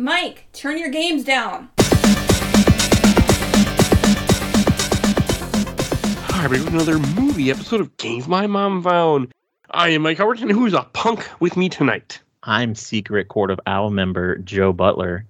Mike, turn your games down. Hi, we're another movie episode of Games My Mom Found. I am Mike Howard, and who's a punk with me tonight? I'm Secret Court of Owl member Joe Butler.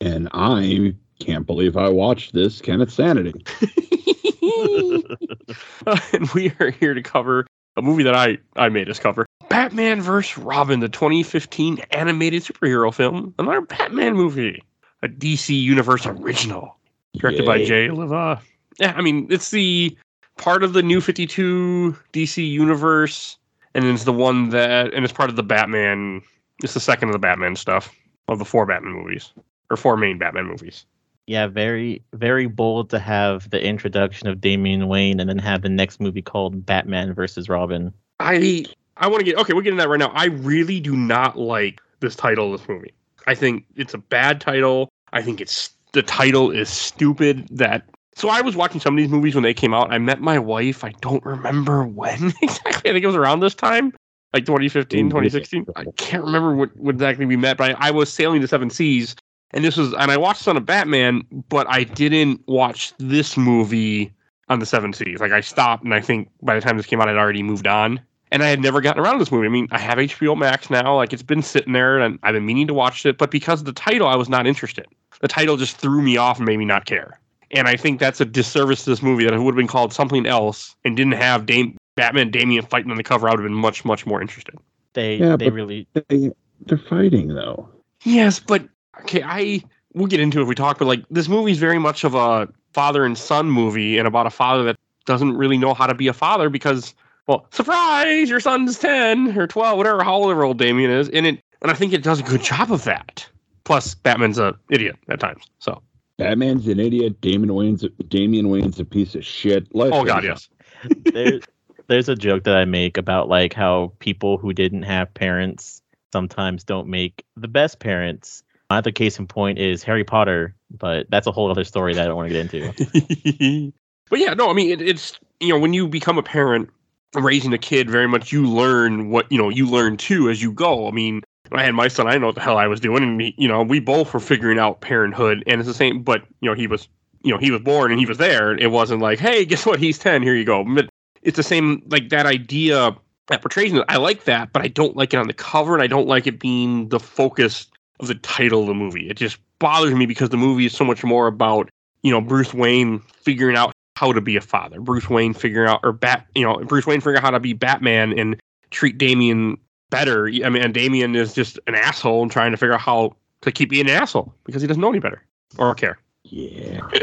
And I can't believe I watched this Kenneth Sanity. and we are here to cover a movie that I, I made us cover Batman vs. Robin, the 2015 animated superhero film, another Batman movie, a DC Universe original, directed by Jay Oliva. Yeah, I mean, it's the part of the new 52 DC Universe, and it's the one that, and it's part of the Batman, it's the second of the Batman stuff, of the four Batman movies, or four main Batman movies. Yeah, very very bold to have the introduction of Damian Wayne and then have the next movie called Batman versus Robin. I I want to get okay. We're getting that right now. I really do not like this title of this movie. I think it's a bad title. I think it's the title is stupid. That so I was watching some of these movies when they came out. I met my wife. I don't remember when exactly. I think it was around this time, like 2015, 2016. I can't remember what, what exactly we met, but I, I was sailing the seven seas, and this was and I watched Son of Batman, but I didn't watch this movie on the seven seas. Like I stopped, and I think by the time this came out, I'd already moved on and I had never gotten around to this movie. I mean, I have HBO Max now, like it's been sitting there, and I've been meaning to watch it, but because of the title, I was not interested. The title just threw me off and made me not care. And I think that's a disservice to this movie that it would have been called something else and didn't have Dame, Batman and Damian fighting on the cover. I would have been much, much more interested. They Yeah, they but- really They, they're fighting though. Yes, but okay, I we'll get into it if we talk, but like this movie is very much of a father and son movie and about a father that doesn't really know how to be a father because well, surprise, your son's ten or twelve, whatever, however old Damien is, and it and I think it does a good job of that. Plus, Batman's a idiot at times. So, Batman's an idiot. Damian Wayne's Damian Wayne's a piece of shit. Let's oh god, face yes. there, there's a joke that I make about like how people who didn't have parents sometimes don't make the best parents. Another case in point is Harry Potter, but that's a whole other story that I don't want to get into. but yeah, no, I mean it, it's you know when you become a parent raising a kid, very much you learn what you know you learn too as you go. I mean, I had my son, I know what the hell I was doing, and he, you know we both were figuring out parenthood, and it's the same. But you know he was you know he was born and he was there. It wasn't like hey, guess what? He's ten. Here you go. But it's the same like that idea that portrays. I like that, but I don't like it on the cover, and I don't like it being the focus of the title of the movie. It just bothers me because the movie is so much more about you know Bruce Wayne figuring out how to be a father. Bruce Wayne figuring out or bat you know Bruce Wayne figuring out how to be Batman and treat Damien better. I mean, and Damien is just an asshole and trying to figure out how to keep being an asshole because he doesn't know any better or care. Yeah.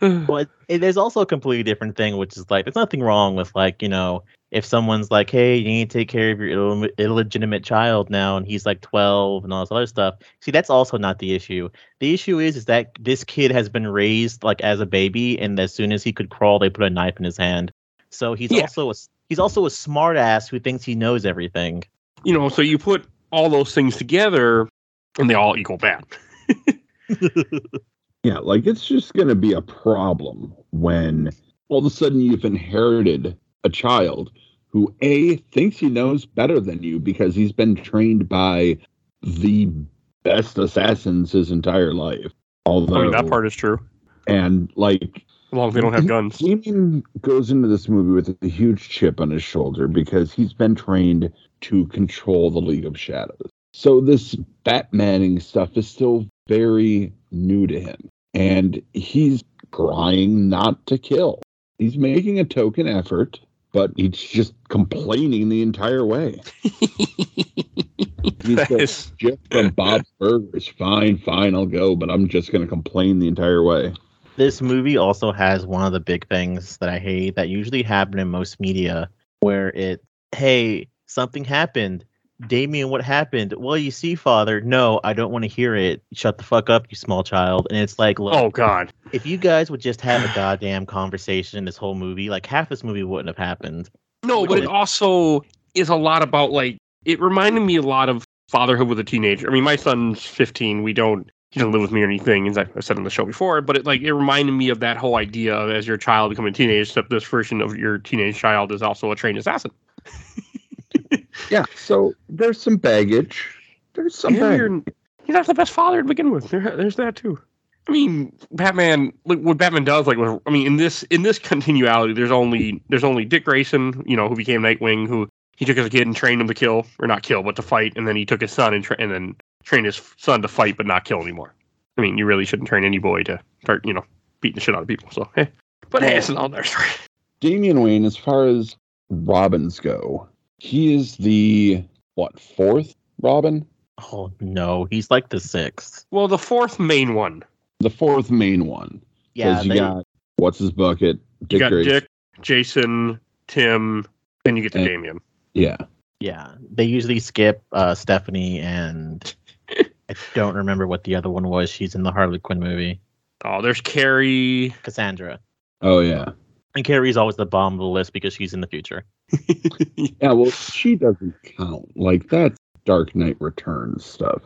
But there's also a completely different thing, which is like there's nothing wrong with like you know if someone's like, hey, you need to take care of your Ill- illegitimate child now, and he's like 12 and all this other stuff. See, that's also not the issue. The issue is is that this kid has been raised like as a baby, and as soon as he could crawl, they put a knife in his hand. So he's Yeah. also a s- he's also a smart ass who thinks he knows everything. you know, so you put all those things together and they all equal bad. Yeah, like it's just going to be a problem when all of a sudden you've inherited a child who A thinks he knows better than you because he's been trained by the best assassins his entire life. Although, I mean, that part is true. and like As long as they don't have guns. Damien goes into this movie with a huge chip on his shoulder because he's been trained to control the League of Shadows. So this Batmaning stuff is still very new to him. And he's trying not to kill. He's making a token effort, but he's just complaining the entire way. He's That like, is- Jeff from Bob's Burgers. Fine, fine, I'll go, but I'm just going to complain the entire way. This movie also has one of the big things that I hate that usually happen in most media where it, hey, something happened. Damien, what happened? Well, you see, father, no, I don't want to hear it. Shut the fuck up, you small child. And it's like, look, oh God. if you guys would just have a goddamn conversation in this whole movie, like half this movie wouldn't have happened. No, but it also is a lot about like it reminded me a lot of fatherhood with a teenager. I mean, my son's 15. We don't he doesn't live with me or anything, as I've said on the show before. But it like it reminded me of that whole idea of as your child becoming a teenager, except this version of your teenage child is also a trained assassin. Yeah, so there's some baggage. There's some And baggage. you're, he's not the best father to begin with. There, there's that too. I mean, Batman. Like what Batman does, like with, I mean, in this in this continuality, there's only there's only Dick Grayson, you know, who became Nightwing, who he took as a kid and trained him to kill or not kill, but to fight, and then he took his son and tra- and then trained his son to fight but not kill anymore. I mean, you really shouldn't train any boy to start, you know, beating the shit out of people. So, hey, but hey, it's another story. Damian Wayne, as far as Robins go, he is the what fourth Robin, Oh no, he's like the sixth. Well, the fourth main one. the fourth main one. Yeah, you they, got what's his bucket, You got Grayson. Dick, Jason, Tim, then you get to And- Damien. Yeah, yeah, they usually skip uh, Stephanie and I don't remember what the other one was. She's in the Harley Quinn movie, Oh, there's Carrie. Cassandra. oh yeah, And Carrie's always the bottom of the list because she's in the future. yeah. Well, she doesn't count. Like that's Dark Knight Returns stuff.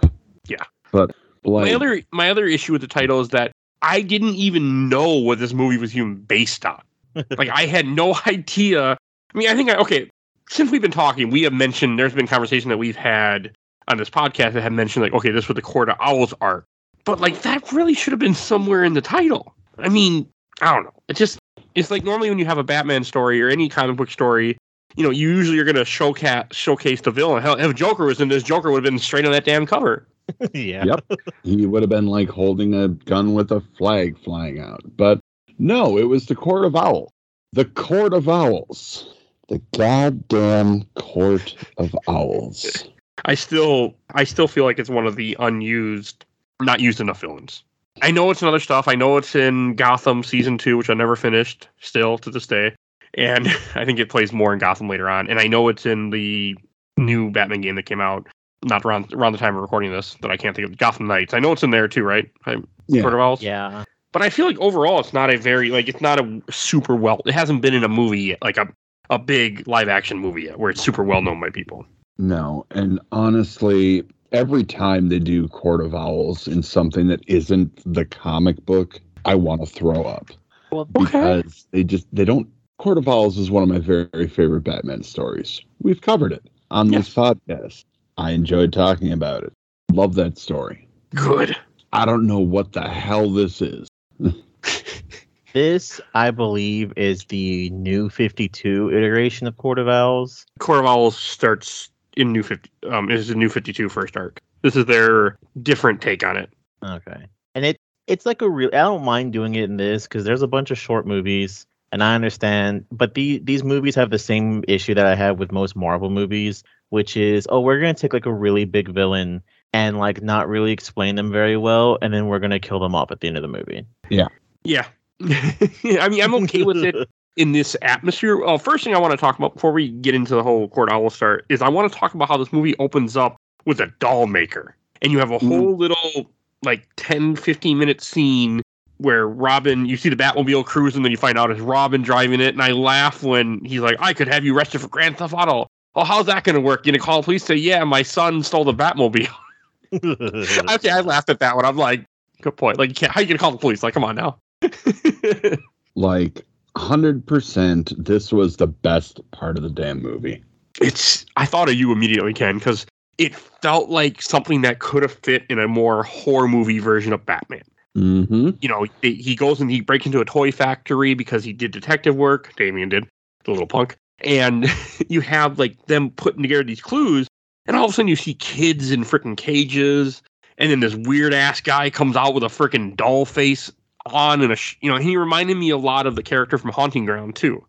Yeah. but like my other my other issue with the title is that I didn't even know what this movie was even based on. like I had no idea. I mean, I think I okay. Since we've been talking, we have mentioned there's been conversation that we've had on this podcast that have mentioned like, okay, this was the Court of Owls arc, but like that really should have been somewhere in the title. I mean, I don't know. It just it's like normally when you have a Batman story or any comic book story, you know, you usually are going to showcase showcase the villain. Hell, if Joker was in this, Joker would have been straight on that damn cover. yeah. Yep. he would have been like holding a gun with a flag flying out. But no, it was the Court of Owls. The Court of Owls. The goddamn Court of Owls. I still I still feel like it's one of the unused, not used enough villains. I know it's in other stuff. I know it's in Gotham season two, which I never finished, still to this day. And I think it plays more in Gotham later on. And I know it's in the new Batman game that came out, not around around the time of recording this, that I can't think of. Gotham Knights. I know it's in there too, right? I'm, Yeah. Court of Owls. Yeah. But I feel like overall, it's not a very like it's not a super well. It hasn't been in a movie yet, like a a big live action movie yet, where it's super well known by people. No, and honestly, every time they do Court of Owls in something that isn't the comic book, I want to throw up Well, because they just they don't. Court of Owls is one of my very, very favorite Batman stories. We've covered it on this podcast. I enjoyed talking about it. Love that story. Good. I don't know what the hell this is. this I believe is the new 52 iteration of Court of Owls. Court of Owls starts in New Fifty. Um, is a New Fifty Two first arc. This is their different take on it. Okay. And it it's like a real I don't mind doing it in this because there's a bunch of short movies and I understand but the these movies have the same issue that I have with most Marvel movies, which is oh we're gonna take like a really big villain and like not really explain them very well and then we're gonna kill them off at the end of the movie. Yeah, yeah. I mean, I'm okay with it in this atmosphere. Well, first thing I want to talk about before we get into the whole Court Owl start is I want to talk about how this movie opens up with a doll maker. And you have a mm. whole little, like, 10, 15 minute scene where Robin, you see the Batmobile cruising, and then you find out it's Robin driving it. And I laugh when he's like, I could have you arrested for Grand Theft Auto. Oh, how's that going to work? You gonna call the police? Say, yeah, my son stole the Batmobile. okay, I laughed at that one. I'm like, good point. Like, you can't, how you gonna call the police? Like, come on now. Like, 100%, this was the best part of the damn movie. it's I thought of you immediately, Ken, because it felt like something that could have fit in a more horror movie version of Batman. Mm-hmm. You know, he he goes and he breaks into a toy factory because he did detective work. Damien did, the little punk. And you have like them putting together these clues, and all of a sudden you see kids in freaking cages, and then this weird ass guy comes out with a freaking doll face on, and a sh- you know, he reminded me a lot of the character from Haunting Ground too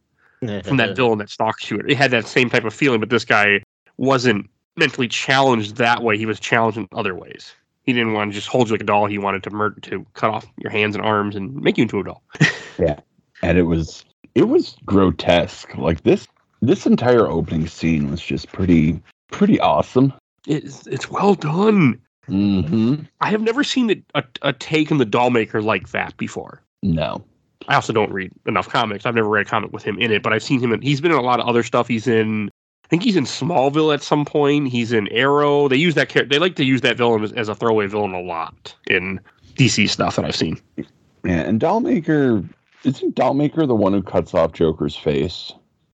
from that villain that stalks you. It had that same type of feeling, but this guy wasn't mentally challenged that way. He was challenged in other ways. He didn't want to just hold you like a doll. He wanted to murder, to cut off your hands and arms and make you into a doll. Yeah, and it was it was grotesque like this this entire opening scene was just pretty pretty awesome It's it's well done. Mm-hmm I have never seen a, a, a take in the Dollmaker like that before. no I also don't read enough comics. I've never read a comic with him in it, but I've seen him. In, he's been in a lot of other stuff. He's in, I think he's in Smallville at some point. He's in Arrow. They use that character. They like to use that villain as, as a throwaway villain a lot in DC stuff that I've seen. yeah and dollmaker isn't dollmaker the one who cuts off joker's face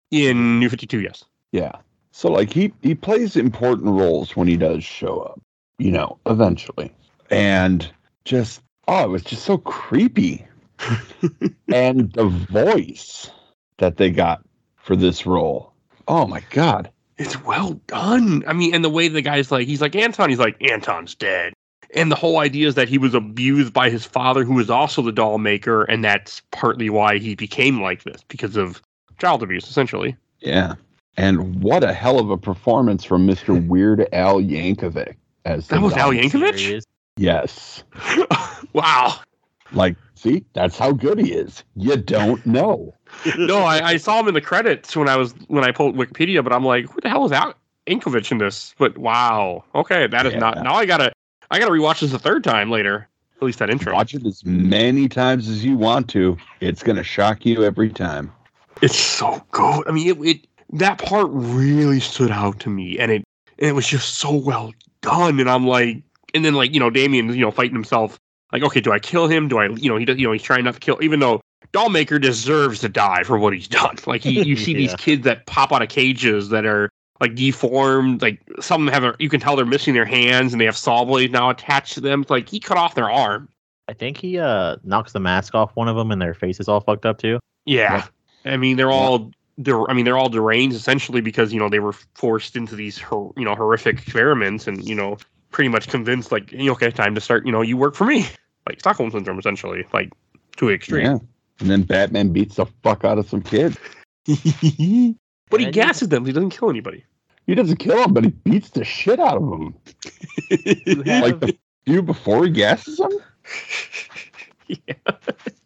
In New Fifty Two, yes. yeah so like he he plays important roles when he does show up you know eventually and just oh, it was just so creepy. and the voice that they got for this role. Oh my god. It's well done. I mean, and the way the guy's like, he's like, Anton, he's like, Anton's dead. And the whole idea is that he was abused by his father, who was also the doll maker, and that's partly why he became like this, because of child abuse, essentially. Yeah. And what a hell of a performance from Mr. Weird Al Yankovic as That was Al doll. Yankovic? Serious. Yes. wow. Like, see, that's how good he is. You don't know. No, I, I saw him in the credits when I was when I pulled Wikipedia, but I'm like, who the hell is Al Yankovic in this? But wow, okay, that is not. Now I gotta I gotta rewatch this a third time later. At least that intro. Watch it as many times as you want to. It's going to shock you every time. It's so good. I mean, it, it that part really stood out to me, and it and it was just so well done. And I'm like, and then like you know, Damien, you know, fighting himself. Like, okay, do I kill him? Do I, you know, he you know, he's trying not to kill, even though Dollmaker deserves to die for what he's done. Like, he, you see these kids that pop out of cages that are like deformed. Like, some of them have, a, you can tell they're missing their hands and they have saw blades now attached to them. It's like he cut off their arm. I think he uh knocks the mask off one of them, and their face is all fucked up too. Yeah. I mean, they're all. Der- I mean, they're all deranged essentially because you know they were forced into these hor- you know horrific experiments and you know pretty much convinced like "Yeah, okay time to start you know you work for me like Stockholm syndrome essentially like to an Yeah. extreme. And then Batman beats the fuck out of some kid. but he gasses them. He doesn't kill anybody. He doesn't kill him, but he beats the shit out of him. Like the few before he gasses him? yeah,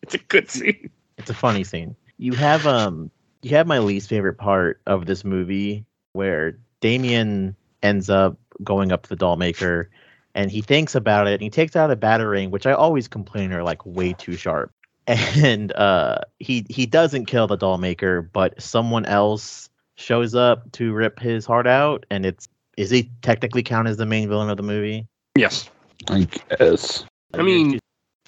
it's a good scene. it's a funny scene. You have um you have my least favorite part of this movie where Damien ends up going up to the doll maker and he thinks about it and he takes out a batarang, which I always complain are like way too sharp. And uh he he doesn't kill the doll maker, but someone else shows up to rip his heart out and it's is he technically count as the main villain of the movie? Yes, I guess. I mean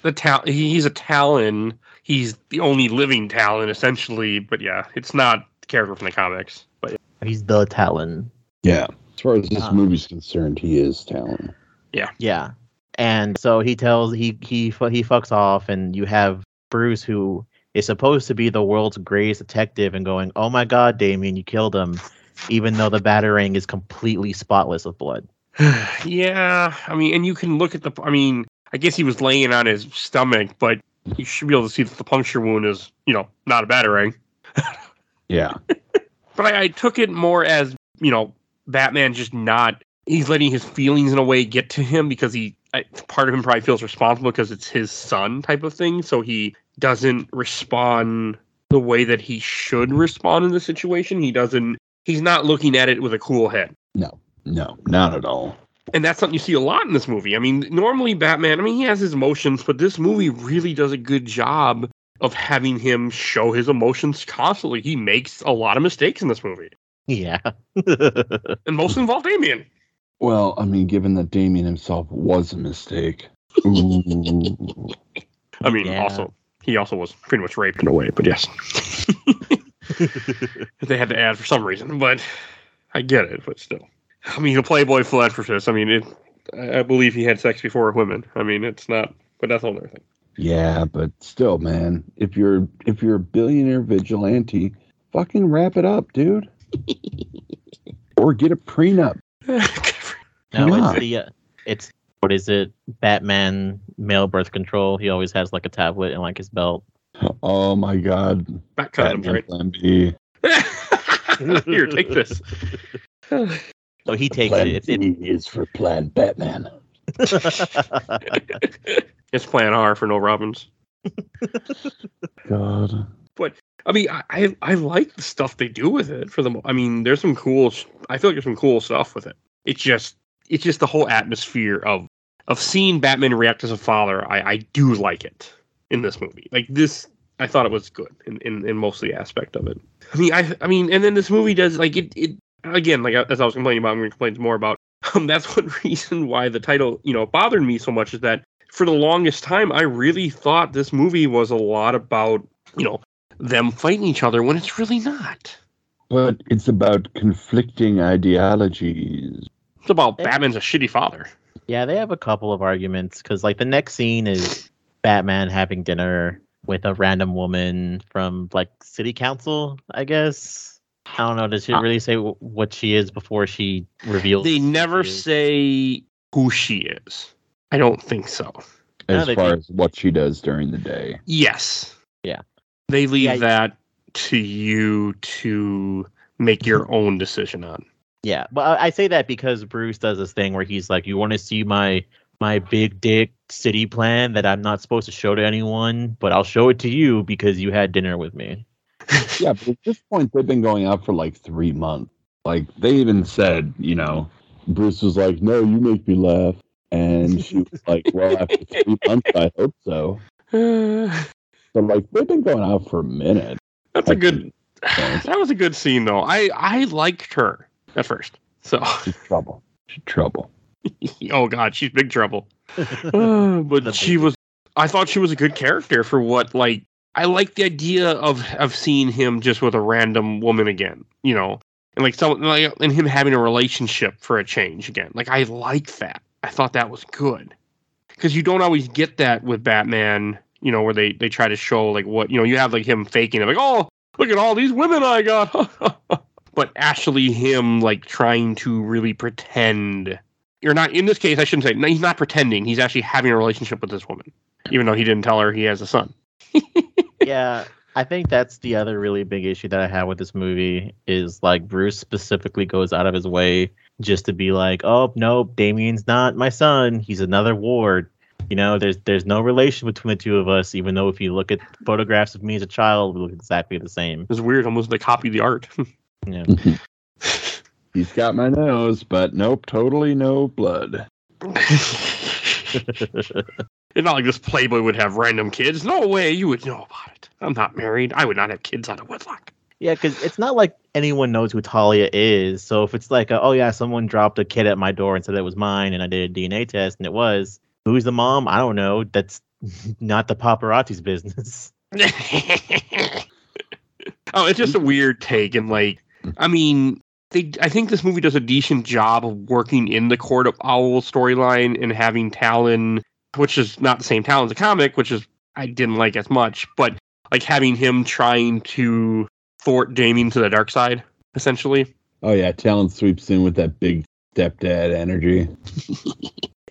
the tal- he's a Talon. He's the only living Talon essentially. But yeah, it's not the character from the comics. But he's the Talon. Yeah. As far as this Ah. movie's concerned, he is Talon. Yeah. Yeah. And so he tells he he he fucks off and you have Bruce who is supposed to be the world's greatest detective and going, "Oh my god, Damien, you killed him." Even though the batarang is completely spotless of blood. yeah, I mean, and you can look at the. I mean, I guess he was laying on his stomach, but you should be able to see that the puncture wound is, you know, not a batarang. Yeah. But I, I took it more as, you know, Batman just not. He's letting his feelings in a way get to him because he. I, part of him probably feels responsible because it's his son type of thing. So he doesn't respond the way that he should respond in the situation. He doesn't. He's not looking at it with a cool head. No, no, not at all. And that's something you see a lot in this movie. I mean, normally Batman, I mean, he has his emotions, but this movie really does a good job of having him show his emotions constantly. He makes a lot of mistakes in this movie, Yeah. and most involve Damien. Well, I mean, given that Damien himself was a mistake. I mean, Yeah. also he also was pretty much raped in a way, but yes, they had to add for some reason. But I get it, but still, I mean, a Playboy philanthropist. I mean, it, I I believe he had sex before women. I mean, it's not, but that's a whole other thing. yeah, but still, man, if you're if you're a billionaire vigilante, fucking wrap it up, dude. or get a prenup. no, not? it's the uh, it's what is it? Batman male birth control. He always has like a tablet in like his belt. Oh my god. Back condoms, Batman right? Plan B. Here, take this. So he takes Plan it. It's, it B is for Plan Batman. it's Plan R for no Robins. God. But I mean, I, I I like the stuff they do with it. For the, I mean, there's some cool. I feel like there's some cool stuff with it. It's just, it's just the whole atmosphere of of seeing Batman react as a father. I I do like it in this movie. Like this, I thought it was good in in, in most of the aspect of it. I mean, I I mean, and then this movie does like it it again like as I was complaining about, I'm going to complain more about. Um, that's one reason why the title you know bothered me so much is that for the longest time I really thought this movie was a lot about you know them fighting each other when it's really not. But it's about conflicting ideologies. It's about. Batman's a shitty father. Yeah, they have a couple of arguments because, like, the next scene is Batman having dinner with a random woman from like city council. I guess I don't know. Does she Uh, really say w- what she is before she reveals? They never she say who she is. I don't think so. No, as they far do. as what she does during the day. Yes. Yeah. They leave Yeah, that to you to make your own decision on. Yeah, but I, I say that because Bruce does this thing where he's like, "You want to see my my big dick city plan that I'm not supposed to show to anyone, but I'll show it to you because you had dinner with me." Yeah, but at this point, they've been going out for like three months. Like they even said, you know, Bruce was like, "No, you make me laugh," and she was like, "Well, after three months, I hope so." So like they've been going out for a minute. That's a good that was a good scene though. I I liked her at first. So She's trouble. She's trouble. oh god, she's big trouble. Uh, but The she big- was I thought she was a good character for what like I like the idea of of seeing him just with a random woman again, you know. And like some like and him having a relationship for a change again. Like I like that. I thought that was good. Cuz you don't always get that with Batman, you know, where they they try to show like what, you know, you have like him faking it like, "Oh, look at all these women I got." but actually him like trying to really pretend you're not in this case i shouldn't say no, he's not pretending he's actually having a relationship with this woman even though he didn't tell her he has a son yeah, I think that's the other really big issue that I have with this movie is like Bruce specifically goes out of his way just to be like, "Oh, nope, Damien's not my son. He's another ward." You know, there's there's no relation between the two of us, even though if you look at photographs of me as a child, we look exactly the same. it's weird almost they copy the art Yeah. He's got my nose, but nope, totally no blood. it's not like this playboy would have random kids no way you would know about it i'm not married i would not have kids out of wedlock Yeah, because it's not like anyone knows who Talia is. So if it's like, a, oh yeah, someone dropped a kid at my door and said it was mine, and I did a DNA test and it was, who's the mom? I don't know. That's not the paparazzi's business. oh, it's just a weird take, and like, I mean, they. I think this movie does a decent job of working in the Court of Owl storyline and having Talon, which is not the same Talon as a comic, which is I didn't like as much, but like having him trying to thwart Damien to the dark side, essentially. Oh yeah, Talon sweeps in with that big stepdad energy.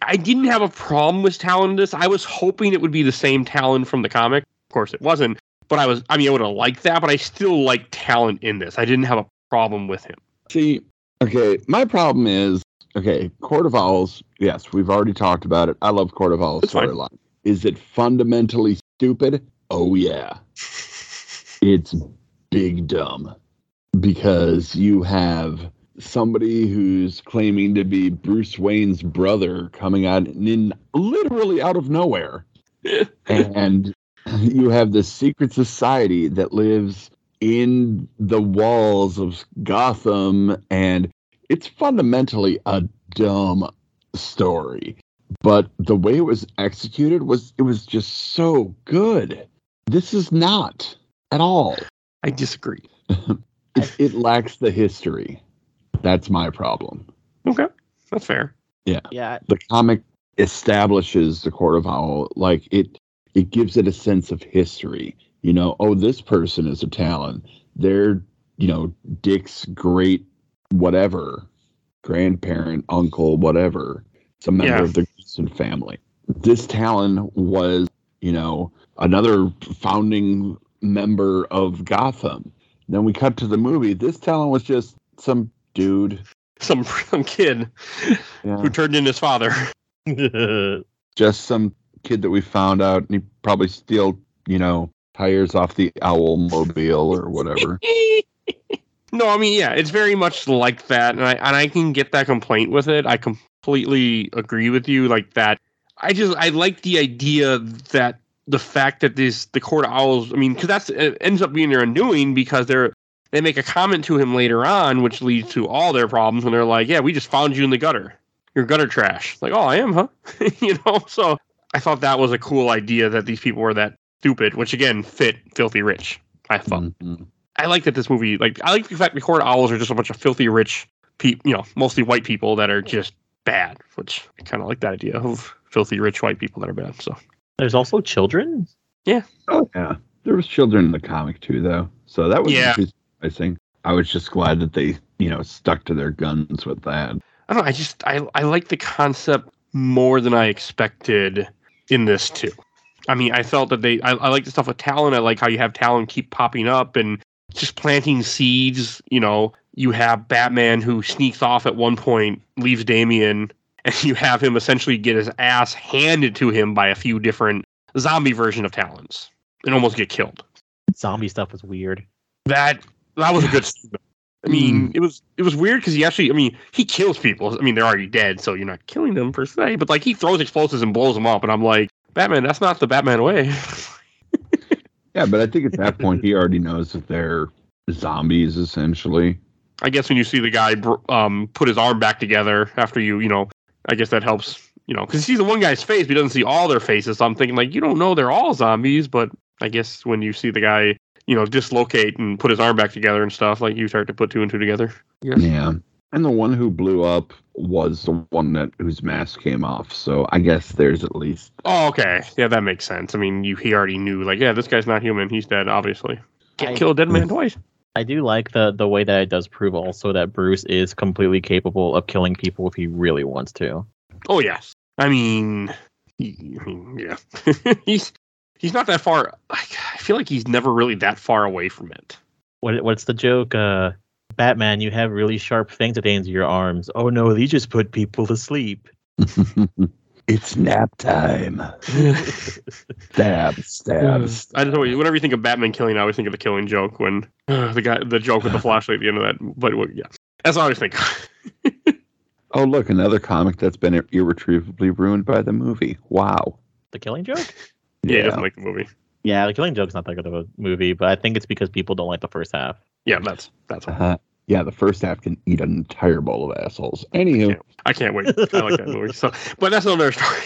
I didn't have a problem with Talon in this. I was hoping it would be the same Talon from the comic. Of course, it wasn't. But I was, I mean, I would have liked that, but I still like Talon in this. I didn't have a problem with him. See, okay, my problem is okay, Court of Owls, yes, we've already talked about it. I love Court of Owls storyline. Is it fundamentally stupid? Oh yeah. It's big dumb. Because you have somebody who's claiming to be Bruce Wayne's brother coming out in literally out of nowhere. and you have this secret society that lives in the walls of Gotham, and it's fundamentally a dumb story. But the way it was executed was it was just so good. This is not at all. I disagree. It, it lacks the history. That's my problem. Okay, that's fair. Yeah, Yeah. The comic establishes the Court of Owl like it. It gives it a sense of history. You know, oh, this person is a Talon. They're, you know, Dick's great whatever grandparent, uncle, whatever. It's a member Yeah. of the Gleason family. This Talon was, you know, another founding member of Gotham. Then we cut to the movie. This Talon was just some dude. Some some kid Yeah. who turned in his father. just some kid that we found out and he probably steal you know tires off the owl mobile or whatever no, I mean, yeah, it's very much like that, and I and I can get that complaint with it. I completely agree with you, like that. I just I like the idea that the fact that this the court owls. I mean, because that's it ends up being their undoing because they're they make a comment to him later on, which leads to all their problems. And they're like, "Yeah, we just found you in the gutter. You're gutter trash." Like, "Oh, I am, huh?" you know. So I thought that was a cool idea that these people were that stupid, which again fit filthy rich. I thought. Mhm. I like that this movie, like, I like the fact the court owls are just a bunch of filthy rich people, you know, mostly white people that are just bad, which I kind of like that idea of filthy rich white people that are bad. So There's also children. Yeah. Oh yeah, there was children in the comic too, though. So that was Yeah. I think I was just glad that they, you know, stuck to their guns with that. I don't know. I just I I like the concept more than I expected in this too. I mean, I felt that they I, I like the stuff with Talon. I like how you have Talon keep popping up and just planting seeds. You know, you have Batman who sneaks off at one point, leaves Damian, and you have him essentially get his ass handed to him by a few different zombie version of Talons and almost get killed. Zombie stuff was weird. That that was a good. I mean, mm. it was it was weird because he actually, I mean, he kills people. I mean, they're already dead, so you're not killing them per se. But like, he throws explosives and blows them up, and I'm like, Batman, that's not the Batman way. Yeah, but I think at that point he already knows that they're zombies essentially. I guess when you see the guy um put his arm back together after you, you know, I guess that helps, you know, because he sees the one guy's face, but he doesn't see all their faces. So I'm thinking like, you don't know they're all zombies, but I guess when you see the guy, you know, dislocate and put his arm back together and stuff, like you start to put two and two together. Yes. Yeah. And the one who blew up was the one that whose mask came off. So I guess there's at least Oh, okay. Yeah, that makes sense. I mean, you he already knew, like, yeah, this guy's not human. He's dead, obviously. Can't I- kill a dead man twice. I do like the the way that it does prove also that Bruce is completely capable of killing people if he really wants to. Oh, yes. I mean, he, I mean, yeah. he's he's not that far. I I feel like he's never really that far away from it. What what's the joke? Uh, Batman, you have really sharp things at the ends of your arms. Oh no, these just put people to sleep. it's nap time. Stab, stab. stab. I don't know. Whenever you think of Batman killing, I always think of the Killing Joke when uh, the guy, the joke with the flashlight at the end of that. But what- yeah, that's what I always think. Oh, look, another comic that's been irretrievably ruined by the movie. Wow. The Killing Joke? yeah, he doesn't like the movie. Yeah, the Killing Joke's not that good of a movie, but I think it's because people don't like the first half. Yeah, that's that's. What, Uh, yeah, the first half can eat an entire bowl of assholes. Anywho, I can't wait. I like that movie. So, but that's another story.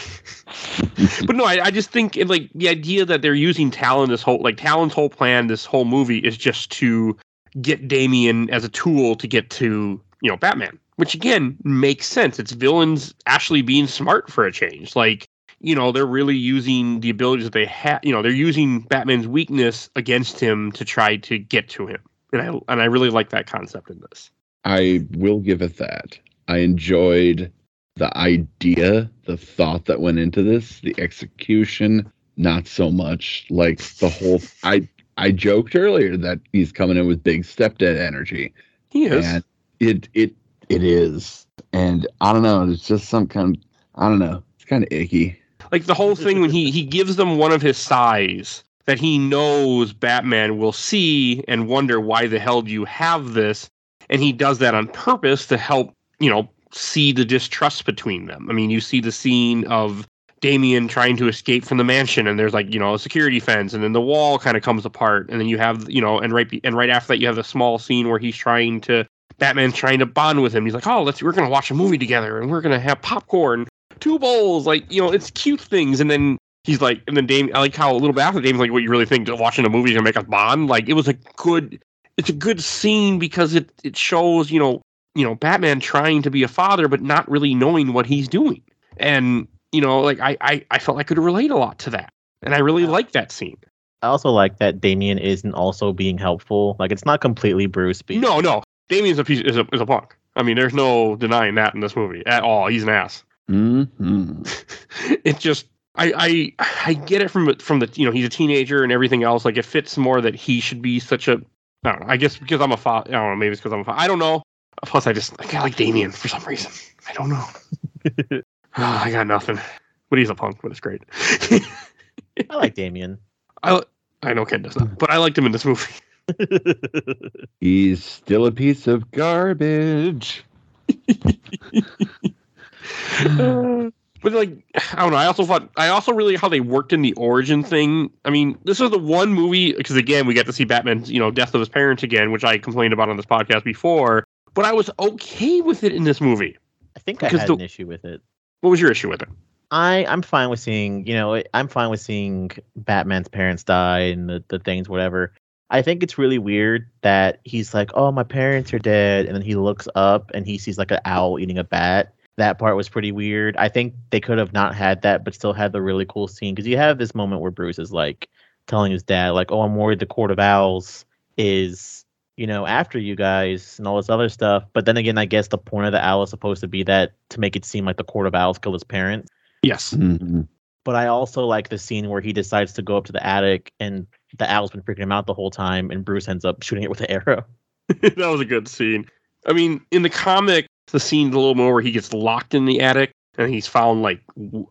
but no, I, I just think it, like the idea that they're using Talon this whole like Talon's whole plan this whole movie is just to get Damien as a tool to get to you know Batman, which again makes sense. It's villains actually being smart for a change. Like you know they're really using the abilities that they have. You know they're using Batman's weakness against him to try to get to him, and I and I really like that concept in this. I will give it that. I enjoyed the idea, the thought that went into this, the execution, not so much. Like the whole I I joked earlier that he's coming in with big stepdad energy. He is. And it it it is. And I don't know, it's just some kind of I don't know. It's kind of icky. like the whole thing when he he gives them one of his size that he knows Batman will see and wonder why the hell do you have this? And he does that on purpose to help you know see the distrust between them. I mean you see the scene of Damien trying to escape from the mansion and there's like you know a security fence and then the wall kind of comes apart. And then you have you know and right be- and right after that you have the small scene where he's trying to Batman's trying to bond with him. He's like oh let's we're going to watch a movie together and we're going to have popcorn two bowls, like you know, it's cute things. And then he's like, and then Dame, I like how a little bit after Dame's like, what you really think watching a movie is gonna make us bond? Like it was a good, it's a good scene because it it shows you know you know Batman trying to be a father but not really knowing what he's doing, and you know like I I, I felt I could relate a lot to that, and I really like that scene. I also like that Damien isn't also being helpful. Like it's not completely Bruce being No, no, Damien's a piece is a is a punk. I mean, there's no denying that in this movie at all. He's an ass. hmm it just I I I get it from from the you know he's a teenager and everything else. Like it fits more that he should be such a I don't know. I guess because I'm a father. I don't know. Maybe it's because I'm a father. I don't know. Plus, I just I like Damien for some reason. I don't know. Ah, I got nothing. But he's a punk. But it's great. I like Damien. I I know Ken does not, but I liked him in this movie. He's still a piece of garbage. but like I don't know. I also thought I also really how they worked in the origin thing. I mean, this is the one movie because again we got to see Batman's you know death of his parents again, which I complained about on this podcast before. But I was okay with it in this movie. I think I Because had the- an issue with it. What was your issue with it? I I'm fine with seeing you know I'm fine with seeing Batman's parents die and the, the things whatever. I think it's really weird that he's like, oh my parents are dead, and then he looks up and he sees like an owl eating a bat, that part was pretty weird. I think they could have not had that, but still had the really cool scene because you have this moment where Bruce is like telling his dad, like, "Oh, I'm worried the Court of Owls is, you know, after you guys and all this other stuff." But then again, I guess the point of the owl is supposed to be that to make it seem like the Court of Owls killed his parents. Yes. Mhm. But I also like the scene where he decides to go up to the attic and the owl's been freaking him out the whole time, and Bruce ends up shooting it with an arrow. that was a good scene. I mean, in the comic, the scene's a little more where he gets locked in the attic and he's found like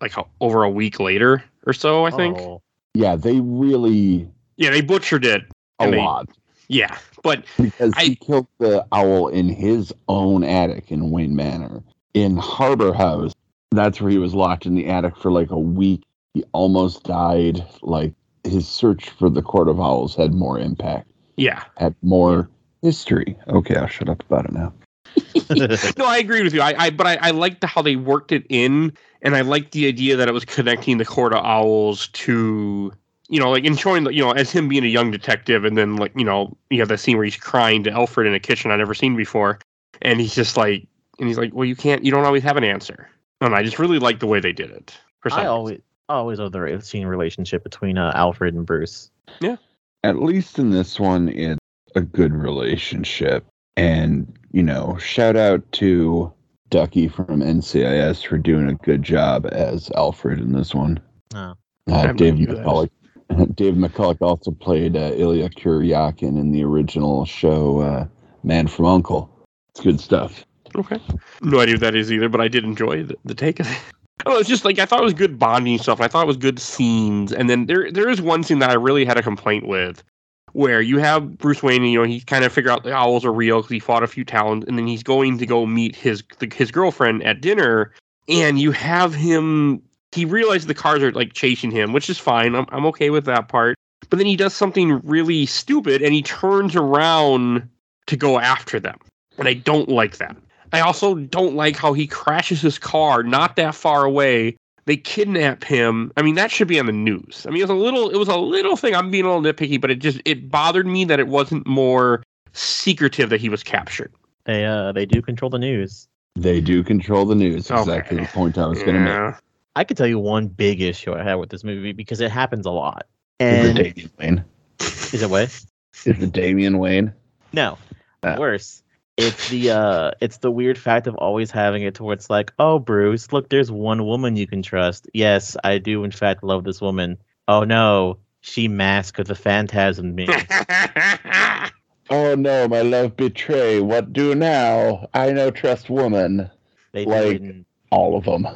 like over a week later or so. I think. Oh. Yeah, they really Yeah, they butchered it. a they- lot Yeah, but because I- he killed the owl in his own attic in Wayne Manor. In Harbor House, that's where he was locked in the attic for like a week. He almost died. Like his search for the Court of Owls had more impact, yeah. had more history. Okay, I'll shut up about it now. No, I agree with you. I, I but I, I liked how they worked it in, and I liked the idea that it was connecting the Court of Owls to you know, like and showing that you know as him being a young detective, and then like you know you have that scene where he's crying to Alfred in a kitchen I've never seen before, and he's just like, and he's like, well, you can't, you don't always have an answer, and I just really like the way they did it. For some I reason. always always love the scene relationship between uh, Alfred and Bruce. Yeah. At least in this one, it's a good relationship. And, you know, shout out to Ducky from NCIS for doing a good job as Alfred in this one. Oh. Uh, Dave knew. McCallum. Dave McCallum also played uh, Illya Kuryakin in the original show uh, Man from Uncle. It's good stuff. Okay. No idea what that is either, but I did enjoy the, the take of it. Oh, it's just like I thought it was good bonding stuff. I thought it was good scenes, and then there there is one scene that I really had a complaint with, where you have Bruce Wayne, and you know he kind of figure out the owls are real because he fought a few talons, and then he's going to go meet his his girlfriend at dinner, and you have him. He realizes the cars are like chasing him, which is fine. I'm I'm okay with that part. But then he does something really stupid, and he turns around to go after them, and I don't like that. I also don't like how he crashes his car not that far away. They kidnap him. I mean, that should be on the news. I mean, it was a little, it was a little thing. I'm being a little nitpicky, but it just it bothered me that it wasn't more secretive that he was captured. They uh they do control the news. They do control the news. Exactly Okay. the point I was going to make. I could tell you one big issue I had with this movie because it happens a lot. Is it Damian Wayne? is it what? Is it Damian Wayne? No. Ah. Worse. It's the uh it's the weird fact of always having it to where it's like, oh Bruce, look, there's one woman you can trust. Yes, I do in fact love this woman. Oh no, she masked the phantasm me. Oh no, my love betray. What do now? I know trust woman. They Like- it in- All of them.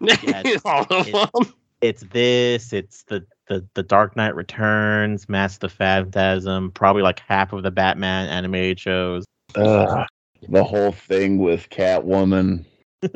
it's- All of it- them. it's this, it's the the the Dark Knight Returns, Mask the Phantasm, probably like half of the Batman animated shows. Ugh, the whole thing with Catwoman.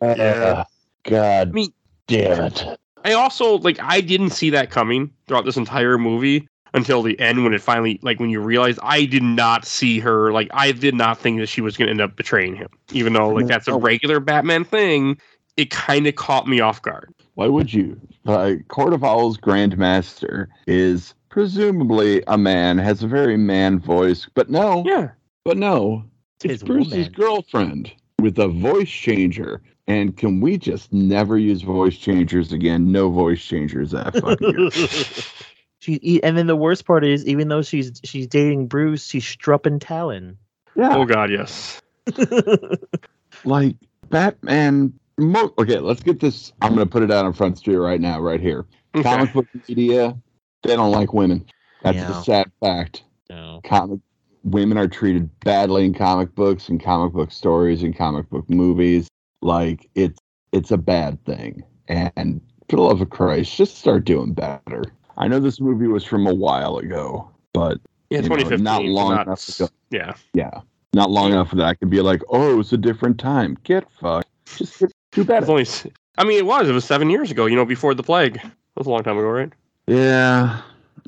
Uh, Yeah. God I mean- damn it. I also like I didn't see that coming throughout this entire movie until the end when it finally like when you realize I did not see her like I did not think that she was going to end up betraying him even though like that's a regular Batman thing it kind of caught me off guard. Why would you? Uh, Court of Owls Grand Master is presumably a man, has a very man voice, but no, Yeah. but no, It's it's Bruce's woman. girlfriend with a voice changer. And can we just never use voice changers again? No voice changers that fucking year. she e- and then the worst part is even though she's she's dating Bruce, she's strupping Talon. Yeah, Oh god, yes. like Batman. Mo- okay, let's get this. I'm going to put it out on Front Street right now, right here. Okay. Comic book media, they don't like women. That's Yeah. a sad fact. no. Comic women are treated badly in comic books and comic book stories and comic book movies. Like it's it's a bad thing. And for the love of Christ, just start doing better. I know this movie was from a while ago, but Yeah, you know, 2015. not long not- enough ago. Yeah. yeah, not long enough for that I could be like, oh, it was a different time. Get fucked. Just get, do It's better. only s- I mean it was. It was 7 years ago, you know, before the plague. That was a long time ago, right? Yeah,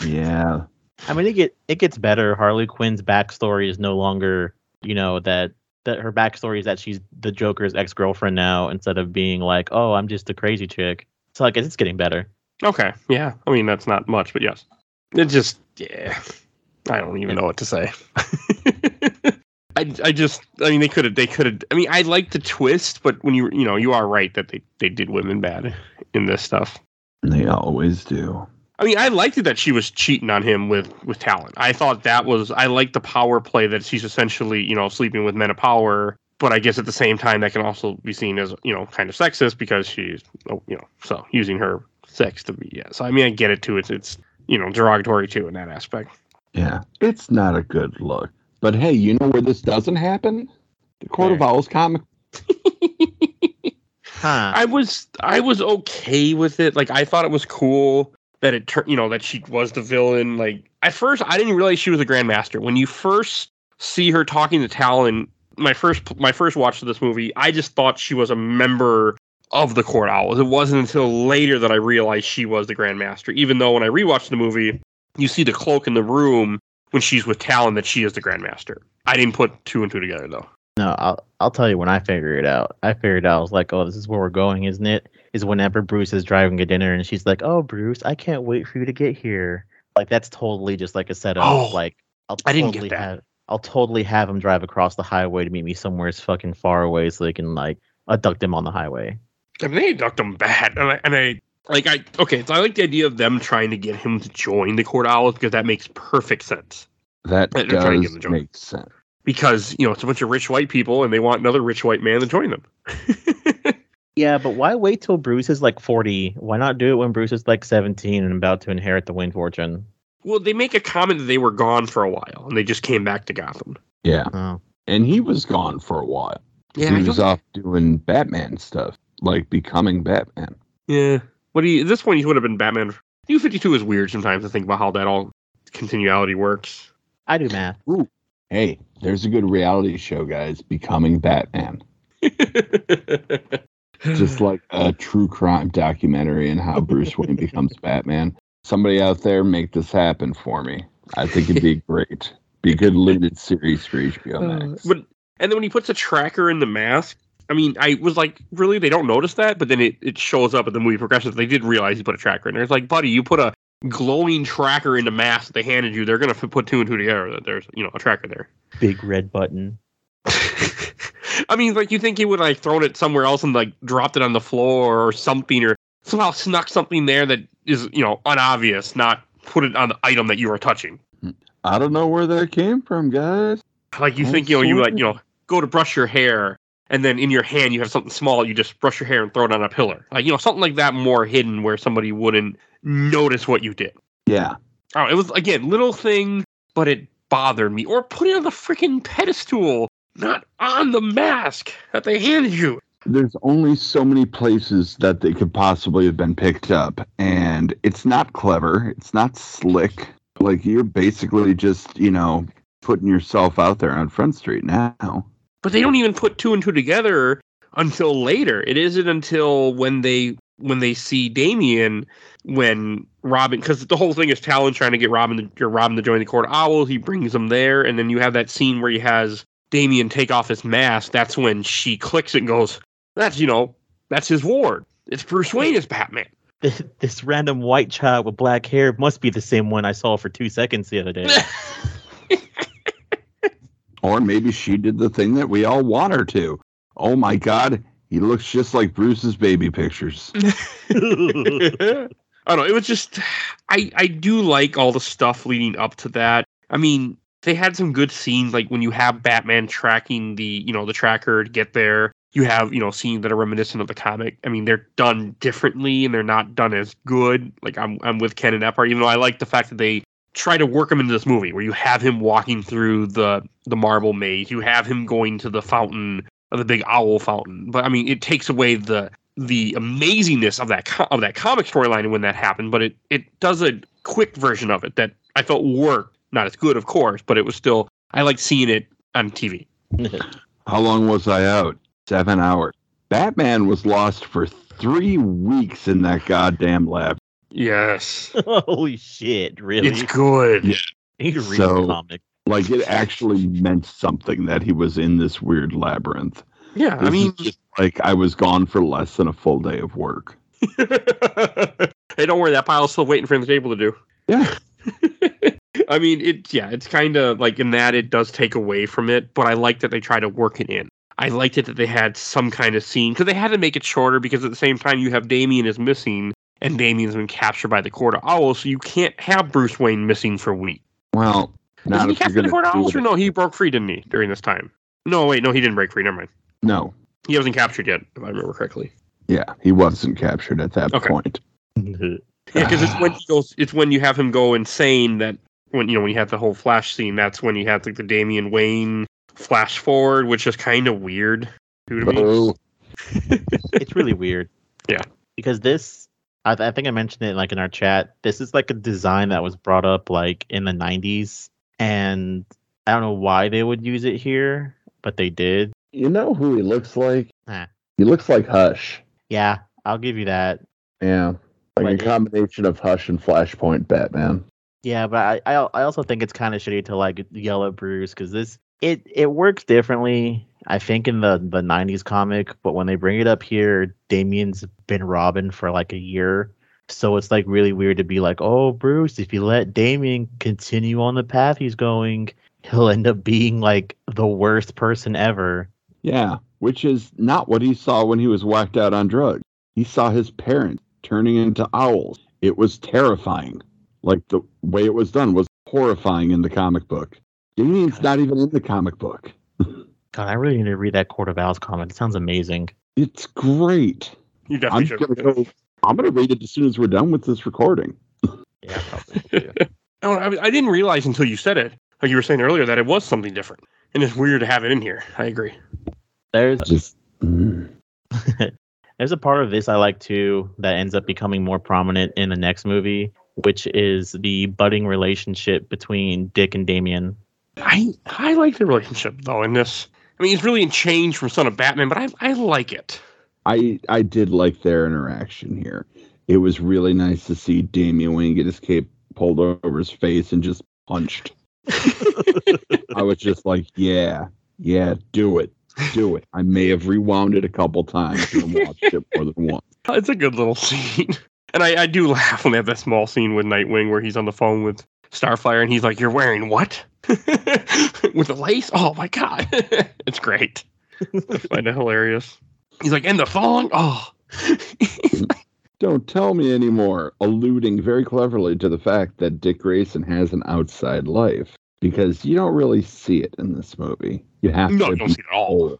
yeah. I mean, it get it gets better. Harley Quinn's backstory is no longer, you know, that that her backstory is that she's the Joker's ex girlfriend now, instead of being like, oh, I'm just a crazy chick. So I guess it's getting better. Okay. Yeah. I mean that's not much, but yes. It just yeah. I don't even know what to say. I I, I just, I mean, they could have, they could have. I mean, I like the twist, but when you, you know, you are right that they, they did women bad in this stuff. They always do. I mean, I liked it that she was cheating on him with with Talon. I thought that was, I like the power play that she's essentially, you know, sleeping with men of power. But I guess at the same time, that can also be seen as, you know, kind of sexist because she's, oh, you know, so using her sex to be, yeah. So I mean, I get it too. It's, it's, you know, derogatory too in that aspect. Yeah, it's not a good look. But hey, you know where this doesn't happen? The Court of Where? Owls comic. Huh. I was I was okay with it. Like I thought it was cool that it turned, you know, that she was the villain. Like at first, I didn't realize she was a grandmaster. When you first see her talking to Talon, my first my first watch of this movie, I just thought she was a member of the Court Owls. It wasn't until later that I realized she was the grandmaster. Even though when I rewatched the movie, you see the cloak in the room when she's with Talon that she is the grandmaster. I didn't put two and two together though. No, I'll I'll tell you when I figured it out. I figured out I was like, oh, this is where we're going, isn't it? Is whenever Bruce is driving a dinner and she's like, oh, Bruce, I can't wait for you to get here. Like that's totally just like a setup. Oh, like I'll I didn't get that. have I'll totally have him drive across the highway to meet me somewhere as fucking far away so they can like abduct him on the highway. I mean, they ducked him bad, and I, and I like I okay. So I like the idea of them trying to get him to join the Court Owls because that makes perfect sense. That They're trying to give does him a job. make sense. Because you know it's a bunch of rich white people, and they want another rich white man to join them. Yeah, but why wait till Bruce is like forty? Why not do it when Bruce is like seventeen and about to inherit the Wayne fortune? well, they make a comment that they were gone for a while, and they just came back to Gotham. Yeah, Oh. and he was gone for a while. Yeah, I he was off doing Batman stuff, like becoming Batman. Yeah. What do you? At this point, he would have been Batman. New Fifty Two is weird sometimes to think about how that all continuality works. I do math. Hey, there's a good reality show, guys. Becoming Batman, just like a true crime documentary and how Bruce Wayne becomes Batman. Somebody out there make this happen for me. I think it'd be great. Be a good limited series for HBO uh, Max. But and then when he puts a tracker in the mask, I mean, I was like, really? They don't notice that? But then it, it shows up at the movie progressions. They did realize he put a tracker in there. It's like, buddy, you put a glowing tracker in the mask that they handed you. They're gonna put two and two together. That there's you know a tracker there. Big red button. I mean, like you think he would like thrown it somewhere else and like dropped it on the floor or something, or somehow snuck something there that is you know unobvious, not put it on the item that you are touching. I don't know where that came from, guys. Like you Oh, think you know you like you know go to brush your hair and then in your hand you have something small you just brush your hair and throw it on a pillar like you know something like that more hidden where somebody wouldn't notice what you did. Yeah, Oh, it was again little thing, but it bothered me. Or put it on the freaking pedestal, not on the mask that they handed you. there's only so many places that they could possibly have been picked up, and it's not clever. It's not slick. Like you're basically just, you know, putting yourself out there on Front Street now. But they don't even put two and two together until later. It isn't until when they when they see Damien when Robin because the whole thing is Talon trying to get Robin to Robin to join the Court Owls. He brings him there, and then you have that scene where he has Damien take off his mask. That's when she clicks it and goes, "That's you know that's his ward. It's Bruce Wayne as Batman." This, this random white child with black hair must be the same one I saw for two seconds the other day. Or maybe she did the thing that we all want her to. Oh my God, he looks just like Bruce's baby pictures. I don't know. It was just I I do like all the stuff leading up to that. I mean, they had some good scenes like when you have Batman tracking the, you know, the tracker to get there. You have, you know, scenes that are reminiscent of the comic. I mean, they're done differently and they're not done as good. Like I'm I'm with Ken and that part, even though I like the fact that they try to work him into this movie where you have him walking through the the marble maze. You have him going to the fountain the big owl fountain. But I mean, it takes away the the amazingness of that of that comic storyline when that happened. But it it does a quick version of it that I felt worked. Not as good, of course, but it was still I liked seeing it on TV. How long was I out? Seven hours. Batman was lost for three weeks in that goddamn lab. Yes, Holy shit! Really? it's good. Yeah. You can read So- the comic. Like it actually meant something that he was in this weird labyrinth. Yeah, I mean, just like I was gone for less than a full day of work. hey, don't worry, that pile's still waiting for him to be able to do. Yeah. I mean, it yeah, it's kind of like in that it does take away from it, but I like that they try to work it in. I liked it that they had some kind of scene because they had to make it shorter because at the same time you have Damien is missing and Damien's been captured by the Court of Owls, so you can't have Bruce Wayne missing for weeks. Well, Isn't not he if you're captured by the Court of Owls, to or no? He broke free, didn't he, during this time? No, wait, no, he didn't break free. Never mind. No, He wasn't captured yet, if I remember correctly. yeah, he wasn't captured at that Okay. point. Yeah, because it's when he goes. It's when you have him go insane that when you know when you have the whole flash scene. That's when you have like the Damian Wayne flash forward, which is kind of weird. To me. Oh, it's really weird. Yeah. Because this, I, I think I mentioned it like in our chat. This is like a design that was brought up like in the 90s. And I don't know why they would use it here, but they did. you know who he looks like? Huh. He looks like Hush. Yeah, I'll give you that. Yeah, like But a it- combination of Hush and Flashpoint Batman. Yeah, but I I, I also think it's kind of shitty to like yell at Bruce because this it it works differently. I think in the the '90s comic, but when they bring it up here, Damien's been Robin for like a year, so it's like really weird to be like, oh Bruce, if you let Damien continue on the path he's going, he'll end up being like the worst person ever. Yeah, which is not what he saw when he was whacked out on drugs. He saw his parents turning into owls. It was terrifying. Like the way it was done was horrifying in the comic book. Damien's not even in the comic book. God, I really need to read that Court of Owls comic. It sounds amazing. It's great. You I'm should. gonna go. I'm gonna read it as soon as we're done with this recording. Yeah, probably. Oh, I, I didn't realize until you said it, like you were saying earlier, that it was something different, and it's weird to have it in here. I agree. There's Just mm. There's a part of this I like too that ends up becoming more prominent in the next movie, which is the budding relationship between Dick and Damien. I I like the relationship though in this. I mean, it's really in change from Son of Batman, but I I like it. I I did like their interaction here. It was really nice to see Damian Wayne get his cape pulled over his face and just punched. I was just like, yeah, yeah, do it, do it. I may have rewound it a couple times and watched it more than once. It's a good little scene, and I I do laugh when they have that small scene with Nightwing where he's on the phone with Starfire and he's like, "You're wearing what?" with the lace. Oh my god, it's great. I find it hilarious. He's like, "And the phone." Oh. Don't tell me anymore, alluding very cleverly to the fact that Dick Grayson has an outside life because you don't really see it in this movie. You have No, to you don't see it at all.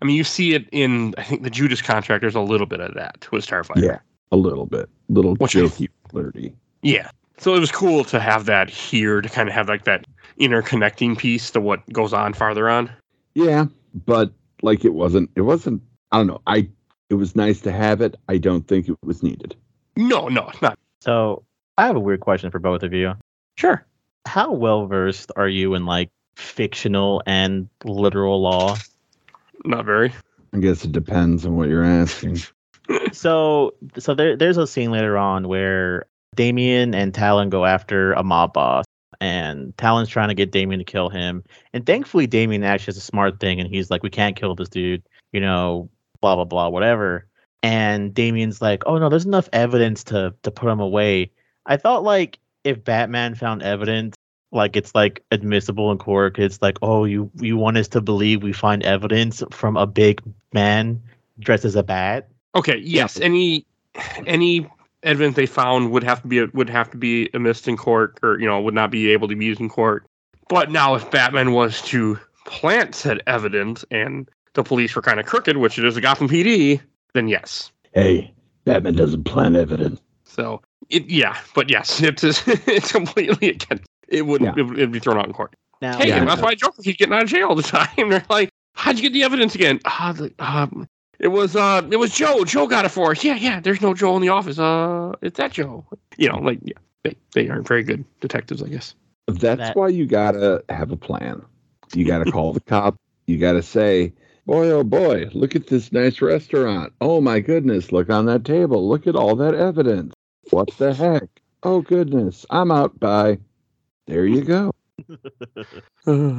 I mean, you see it in I think the Judas contract. There's a little bit of that with Starfire. Yeah, a little bit, little Which I- jokey, flirty. Yeah. So it was cool to have that here to kind of have like that interconnecting piece to what goes on farther on. Yeah, but like it wasn't. It wasn't. I don't know. I. It was nice to have it. I don't think it was needed. No, no, not. So I have a weird question for both of you. Sure. How well versed are you in like fictional and literal law? Not very. I guess it depends on what you're asking. So so there there's a scene later on where Damien and Talon go after a mob boss and Talon's trying to get Damien to kill him. And thankfully Damien actually has a smart thing and he's like, We can't kill this dude, you know, blah blah blah, whatever. And Damien's like, Oh no, there's enough evidence to to put him away. I thought like if Batman found evidence like it's like admissible in court, it's like, oh, you you want us to believe we find evidence from a big man dressed as a bat? Okay. Yes. Any any evidence they found would have to be would have to be missed in court, or you know, would not be able to be used in court. But now, if Batman was to plant said evidence, and the police were kind of crooked, which it is a Gotham PD, then yes. Hey, Batman doesn't plant evidence. So it, yeah, but yes, it's it's completely against. It wouldn't. Yeah. It would be thrown out in court. Now, Hey, Yeah. that's why Joker keeps getting out of jail all the time. They're like, "How'd you get the evidence again?" Ah, the, um, it was uh, it was Joe. Joe got it for us. Yeah, yeah. There's no Joe in the office. Uh, it's that Joe. You know, like yeah, they they aren't very good detectives, I guess. That's That- why you gotta have a plan. You gotta call the cop. You gotta say, "Boy, oh boy, look at this nice restaurant. Oh my goodness, look on that table. Look at all that evidence. What the heck? Oh goodness, I'm out. by. There you go. so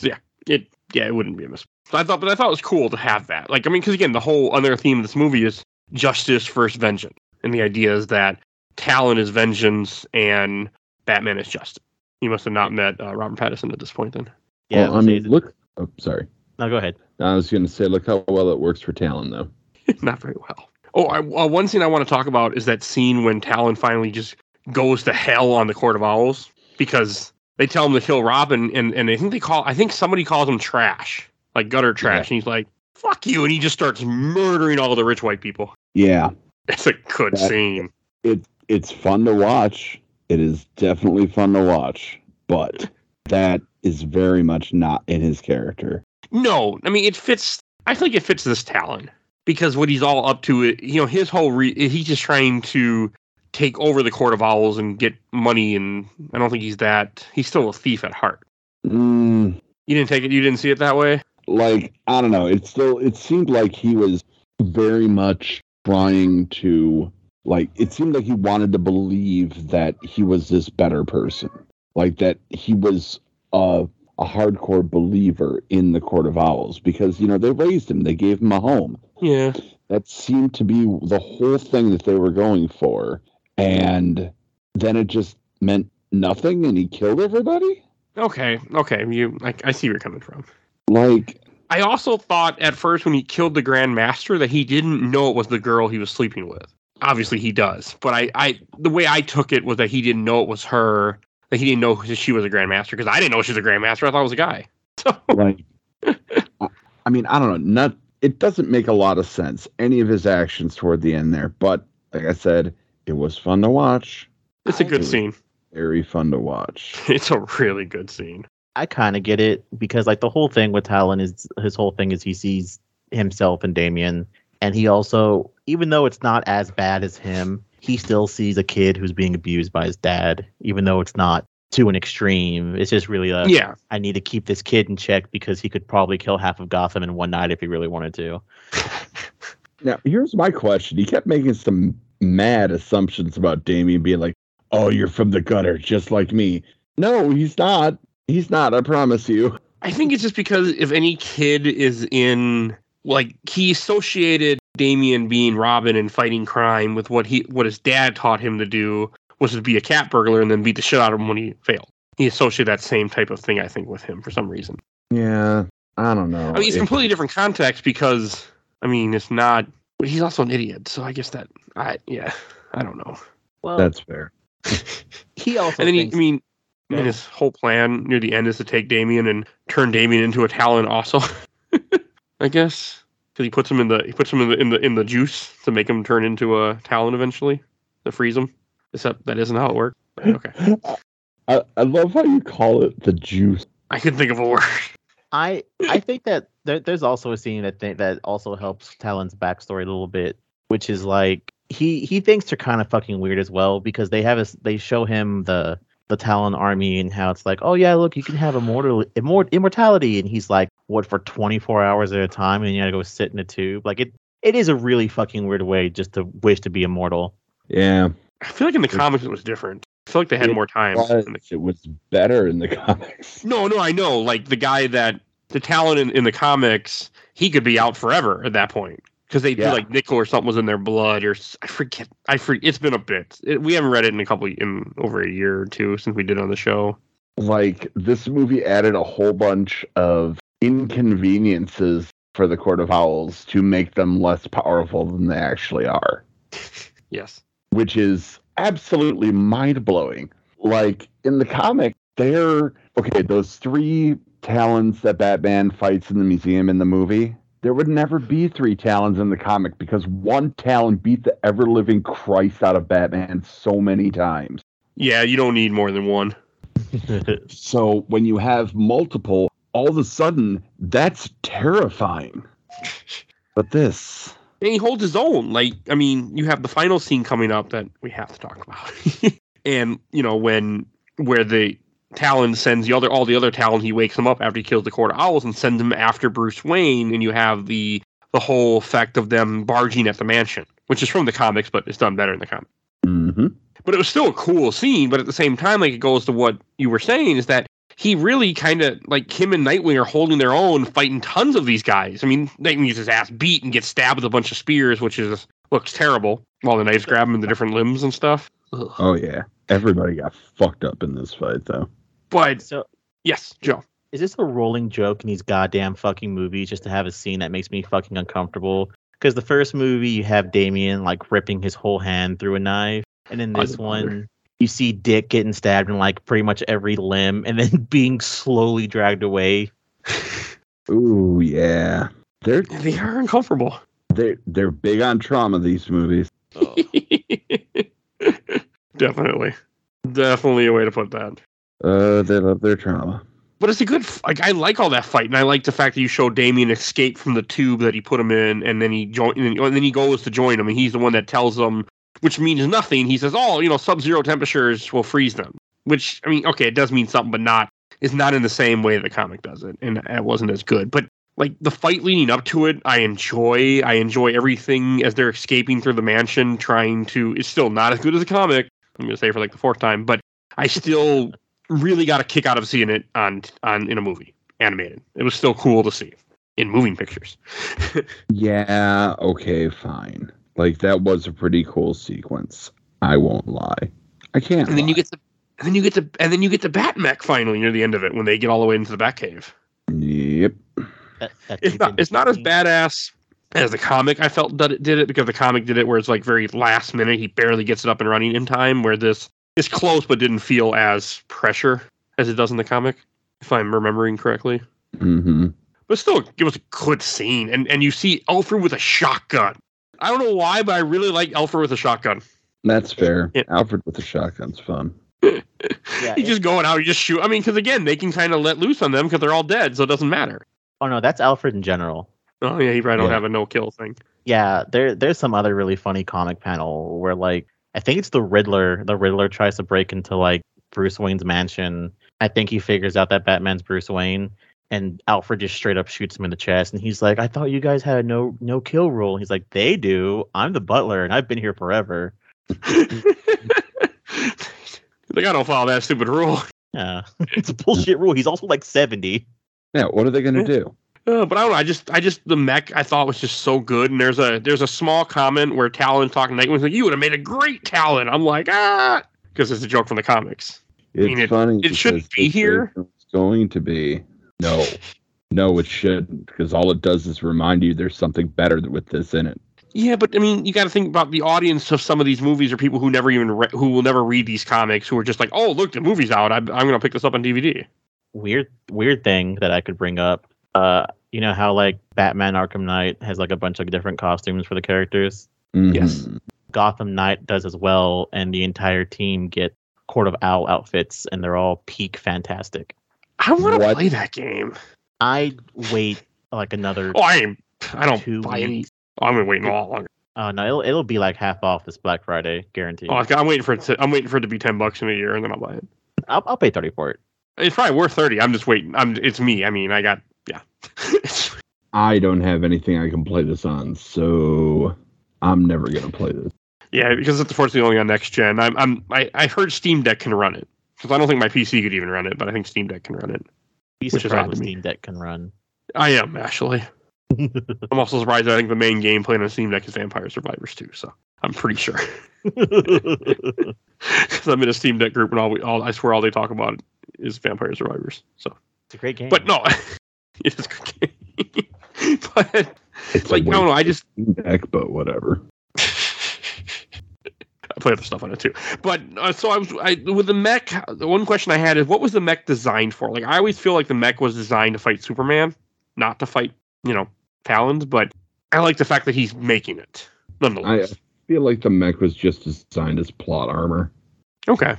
yeah, it yeah, it wouldn't be a miss. I thought, but I thought it was cool to have that. Like, I mean, because again, the whole other theme of this movie is justice versus vengeance, and the idea is that Talon is vengeance, and Batman is Justice. You must have not met uh, Robert Pattinson at this point. Then Yeah, well, I mean, look. Oh, sorry. no, go ahead. I was going to say, look how well it works for Talon, though. not very well. Oh, I, uh, one thing I want to talk about is that scene when Talon finally just goes to hell on the Court of Owls because they tell him to kill Robin, and and I think they call I think somebody calls him trash, like gutter trash, and he's like, "Fuck you," and he just starts murdering all the rich white people. Yeah, It's a good That- scene. it it's fun to watch. It is definitely fun to watch, but that is very much not in his character. No, I mean it fits. I think it fits this Talon because what he's all up to, it you know, his whole re- he's just trying to take over the Court of Owls and get money, and I don't think he's that. He's still a thief at heart. Mm, You didn't take it. You didn't see it that way. like I don't know. It still it seemed like he was very much trying to like. It seemed like he wanted to believe that he was this better person, like that he was a a hardcore believer in the Court of Owls because you know they raised him, they gave him a home. Yeah. that seemed to be the whole thing that they were going for and then it just meant nothing and he killed everybody Okay. Okay. You. I, I see where you're coming from. like I also thought at first when he killed the Grand Master that he didn't know it was the girl he was sleeping with. Obviously he does, but I, I the way I took it was that he didn't know it was her. That he didn't know she was a Grand Master because I didn't know she was a Grand Master. I thought it was a guy. So like I- i mean i don't know not it doesn't make a lot of sense any of his actions toward the end there but like i said it was fun to watch it's a good do. scene. very fun to watch It's a really good scene. I kind of get it because like the whole thing with Talon is his whole thing is he sees himself and Damien, and he also even though it's not as bad as him, he still sees a kid who's being abused by his dad, even though it's not to an extreme. It's just really a Yeah. I need to keep this kid in check because he could probably kill half of Gotham in one night if he really wanted to. Now, here's my question. He kept making some mad assumptions about Damien being like, oh, you're from the gutter, just like me. No, he's not. He's not, I promise you. I think it's just because if any kid is in like he associated Damien being Robin and fighting crime with what he what his dad taught him to do was to be a cat burglar and then beat the shit out of him when he failed. He associated that same type of thing, I think, with him for some reason. Yeah, I don't know. I mean, it's If- completely different context because I mean, it's not. But he's also an idiot, so I guess that I yeah, I don't know. Well, That's fair. he also And then he, I mean, I Go mean, his whole plan near the end is to take Damien and turn Damien into a Talon. Also, I guess because he puts him in the he puts him in the in the in the juice to make him turn into a Talon eventually to freeze him. Except that isn't how it works. Okay, I, I love how you call it the juice. I can think of a word. I I think that there, there's also a scene that th- that also helps Talon's backstory a little bit, which is like he he thinks they're kind of fucking weird as well because they have a they show him the the Talon army and how it's like oh yeah look you can have immortal immort- immortality and he's like what for 24 hours at a time and you gotta go sit in a tube like it it is a really fucking weird way just to wish to be immortal. Yeah. I feel like in the comics it was different. I feel like they had It more time. the- it was better in the comics. No, no, I know. Like the guy that the Talon in, in the comics, he could be out forever at that point because they Yeah. do like nickel or something was in their blood or I forget. I forget. It's been a bit. It, we haven't read it in a couple in over a year or two since we did on the show. Like, this movie added a whole bunch of inconveniences for the Court of Owls to make them less powerful than they actually are. Yes. Which is absolutely mind blowing. Like in the comic, they're okay, those three talons that Batman fights in the museum in the movie, there would never be three talons in the comic because one talon beat the ever living Christ out of Batman so many times. Yeah, you don't need more than one. So when you have multiple, all of a sudden, that's terrifying. But this, And he holds his own. Like, I mean, you have the final scene coming up that we have to talk about. and, you know, when where the Talon sends the other all the other Talon, he wakes them up after he kills the Court of Owls and sends them after Bruce Wayne, and you have the the whole effect of them barging at the mansion, which is from the comics, but it's done better in the comics. hmm But it was still a cool scene, but at the same time, like it goes to what you were saying, is that he really kind of like him and Nightwing are holding their own, fighting tons of these guys. I mean, Nightwing gets his ass beat and gets stabbed with a bunch of spears, which is looks terrible. While the knives grab him in the different limbs and stuff. Ugh. oh yeah, Everybody got fucked up in this fight, though. But So yes, Joe. is this a rolling joke in these goddamn fucking movies just to have a scene that makes me fucking uncomfortable? Because the first movie you have Damien like ripping his whole hand through a knife, and in this one you see Dick getting stabbed in like pretty much every limb, and then being slowly dragged away. Ooh, yeah. They're They are uncomfortable. they're they're big on trauma. These movies. Definitely. Definitely a way to put that. Uh, they love their trauma. But it's a good. Like I like all that fight, and I like the fact that you show Damien escape from the tube that he put him in, and then he join, and then and then he goes to join him, and he's the one that tells them, which means nothing. He says, "Oh, you know, sub-zero temperatures will freeze them." Which I mean, okay, it does mean something, but not. It's not in the same way the comic does it, and it wasn't as good. But like the fight leading up to it, I enjoy. I enjoy everything as they're escaping through the mansion, trying to. It's still not as good as the comic. I'm gonna say for like the fourth time, but I still really got a kick out of seeing it on on in a movie animated. It was still cool to see in moving pictures. Yeah. Okay. Fine. Like that was a pretty cool sequence. I won't lie. I can't. and then you get the and then you get the and then you get the Batmech finally near the end of it when they get all the way into the Batcave. Yep. That, that It's not it's not as badass as the comic I felt that it did it because the comic did it where it's like very last minute he barely gets it up and running in time where this is close but didn't feel as pressure as it does in the comic if I'm remembering correctly. Mm-hmm. But still, it was a good scene. And and you see Alfred with a shotgun. I don't know why, but I really like Alfred with a shotgun. That's fair. Yeah. Alfred with a shotgun's fun. Yeah, He's just going out, you just shoot. I mean, because again, they can kind of let loose on them because they're all dead, so it doesn't matter. Oh no, that's Alfred in general. Oh yeah, you probably don't Yeah. have a no kill thing. Yeah, there there's some other really funny comic panel where like I think it's the Riddler. The Riddler tries to break into like Bruce Wayne's mansion. I think he figures out that Batman's Bruce Wayne, and Alfred just straight up shoots him in the chest. And he's like, "I thought you guys had a no no kill rule." He's like, "They do. I'm the butler, and I've been here forever." like I don't follow that stupid rule. Yeah, it's a bullshit rule. He's also like seventy. Yeah. What are they gonna do? Uh, but I don't know. I just, I just the mech I thought was just so good. And there's a, there's a small comment where Talon's talking to Nightwing's like, "You would have made a great Talon." I'm like, ah, because it's a joke from the comics. It's mean, it- funny. it shouldn't be here. It's going to be no, no, it shouldn't because all it does is remind you there's something better with this in it. Yeah, but I mean, you got to think about the audience of some of these movies are people who never even re- who will never read these comics, who are just like, "Oh, look, the movie's out. I'm, I'm going to pick this up on DVD." Weird weird thing that I could bring up. Uh, you know how like Batman Arkham Knight has like a bunch of different costumes for the characters. Yes. Mhm. Gotham Knight does as well, and the entire team get Court of Owl outfits, and they're all peak fantastic. I want to play that game. I wait like another. Oh, I am. I don't Two buy any. Oh, I'm waiting a lot longer. Oh no, it'll, it'll be like half off this Black Friday, guaranteed. Oh, I'm waiting for it. To, I'm waiting for it to be ten bucks in a year, and then I'll buy it. I'll, I'll pay thirty for it. It's probably worth thirty. I'm just waiting. I'm. It's me. I mean, I got. Yeah. I don't have anything I can play this on, so I'm never gonna play this. yeah, because it's unfortunately only on next gen. I'm. I'm. I, I heard Steam Deck can run it because I don't think my PC could even run it, but I think Steam Deck can run it. Be Which is surprised odd to me. Steam Deck can run. I am actually. I'm also surprised. I think the main game playing on Steam Deck is Vampire Survivors too. So I'm pretty sure because I'm in a Steam Deck group and all we all I swear all they talk about is Vampire Survivors. So, it's a great game. but no, it is a good game. but It's like a no, no, I just deck, but whatever. I play other stuff on it too. But uh, so I was I with the mech. The one question I had is, what was the mech designed for? Like I always feel like the mech was designed to fight Superman, not to fight you know Talons. But I like the fact that he's making it I feel like the mech was just designed as plot armor. okay.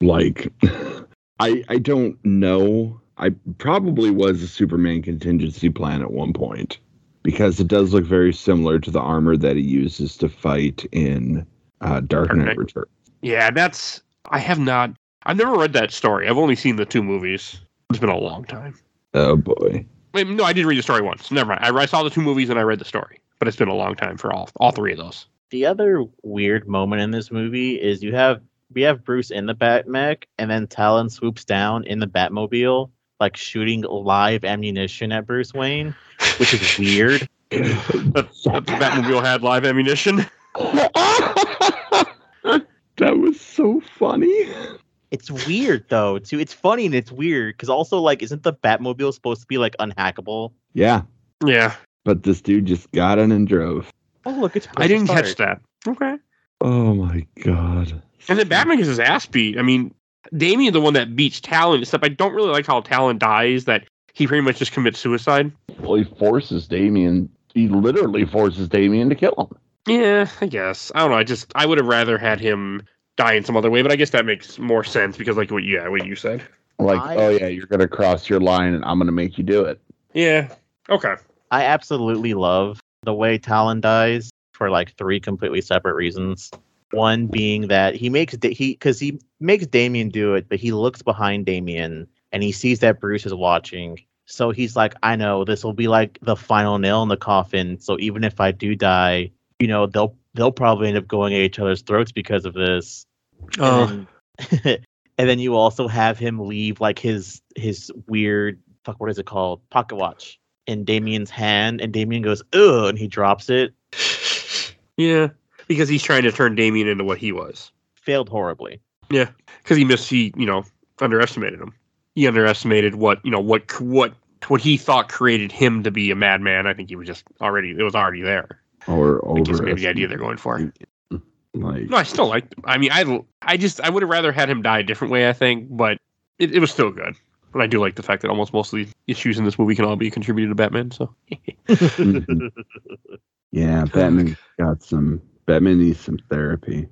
Like, I I don't know. I probably was a Superman contingency plan at one point because it does look very similar to the armor that he uses to fight in uh, Dark Dark Knight Knight. Returns. Yeah, that's. I have not. I've never read that story. I've only seen the two movies. It's been a long time. Oh boy. Wait, no, I did read the story once. Never mind. I, I saw the two movies and I read the story, but it's been a long time for all all three of those. the other weird moment in this movie is you have we have Bruce in the Batmech, and then Talon swoops down in the Batmobile, like shooting live ammunition at Bruce Wayne, which is weird. That, that the Batmobile had live ammunition. That was so funny. It's weird though, too. It's funny and it's weird because also like, isn't the Batmobile supposed to be like unhackable? Yeah, Yeah, but this dude just got in and drove. Oh look, it's. I didn't supposed catch that. Okay. Oh my god. And then Batman gets his ass beat. I mean, Damien the one that beats Talon, except I don't really like how Talon dies, that he pretty much just commits suicide. Well, he forces Damien. He literally forces Damien to kill him. Yeah, I guess. I don't know. I just I would have rather had him die in some other way, but I guess that makes more sense because like what yeah, what you said. Like, I- oh yeah, you're gonna cross your line, and I'm gonna make you do it. Yeah. Okay. I absolutely love the way Talon dies for like three completely separate reasons. One being that he makes da- he because he makes Damien do it, but he looks behind Damien and he sees that Bruce is watching. So he's like, I know this will be like the final nail in the coffin. So even if I do die, you know they'll they'll probably end up going at each other's throats because of this. Oh. And then, and then you also have him leave like his his weird fuck what is it called pocket watch in Damien's hand, and Damien goes ugh, and he drops it. yeah. Because he's trying to turn Damien into what he was. Failed horribly. Yeah. Because he missed he, you know, underestimated him. He underestimated what, you know, what what what he thought created him to be a madman. I think he was just already it was already there. Or I think over. maybe the idea they're going for. Like, No, I still like. I mean, I I just I would have rather had him die a different way. I think, but it, it was still good. But I do like the fact that almost most of the issues in this movie can all be contributed to Batman. So yeah, Batman got some. Batman needs some therapy.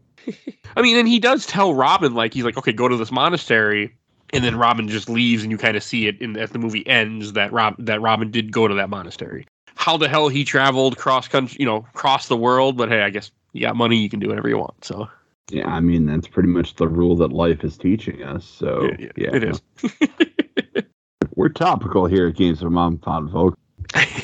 I mean, and he does tell Robin like he's like, okay, go to this monastery, and then Robin just leaves, and you kind of see it in as the movie ends that Rob that Robin did go to that monastery. How the hell he traveled cross country, you know, across the world? But hey, I guess you got money, you can do whatever you want. So Yeah, I mean that's pretty much the rule that life is teaching us. So yeah, yeah, it is. We're topical here at Games of Mom Pod, folks.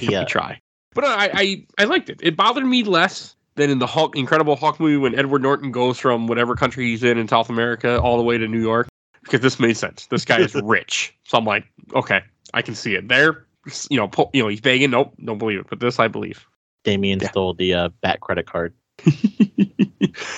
Yeah. I try. But I, I I liked it. It bothered me less than in the Hulk Incredible Hulk movie when Edward Norton goes from whatever country he's in in South America all the way to New York. Because this made sense. This guy is rich. So I'm like, okay, I can see it. There, you know, po- you know, he's begging. Nope, don't believe it. But this I believe. Damien Yeah. stole the uh, Bat credit card.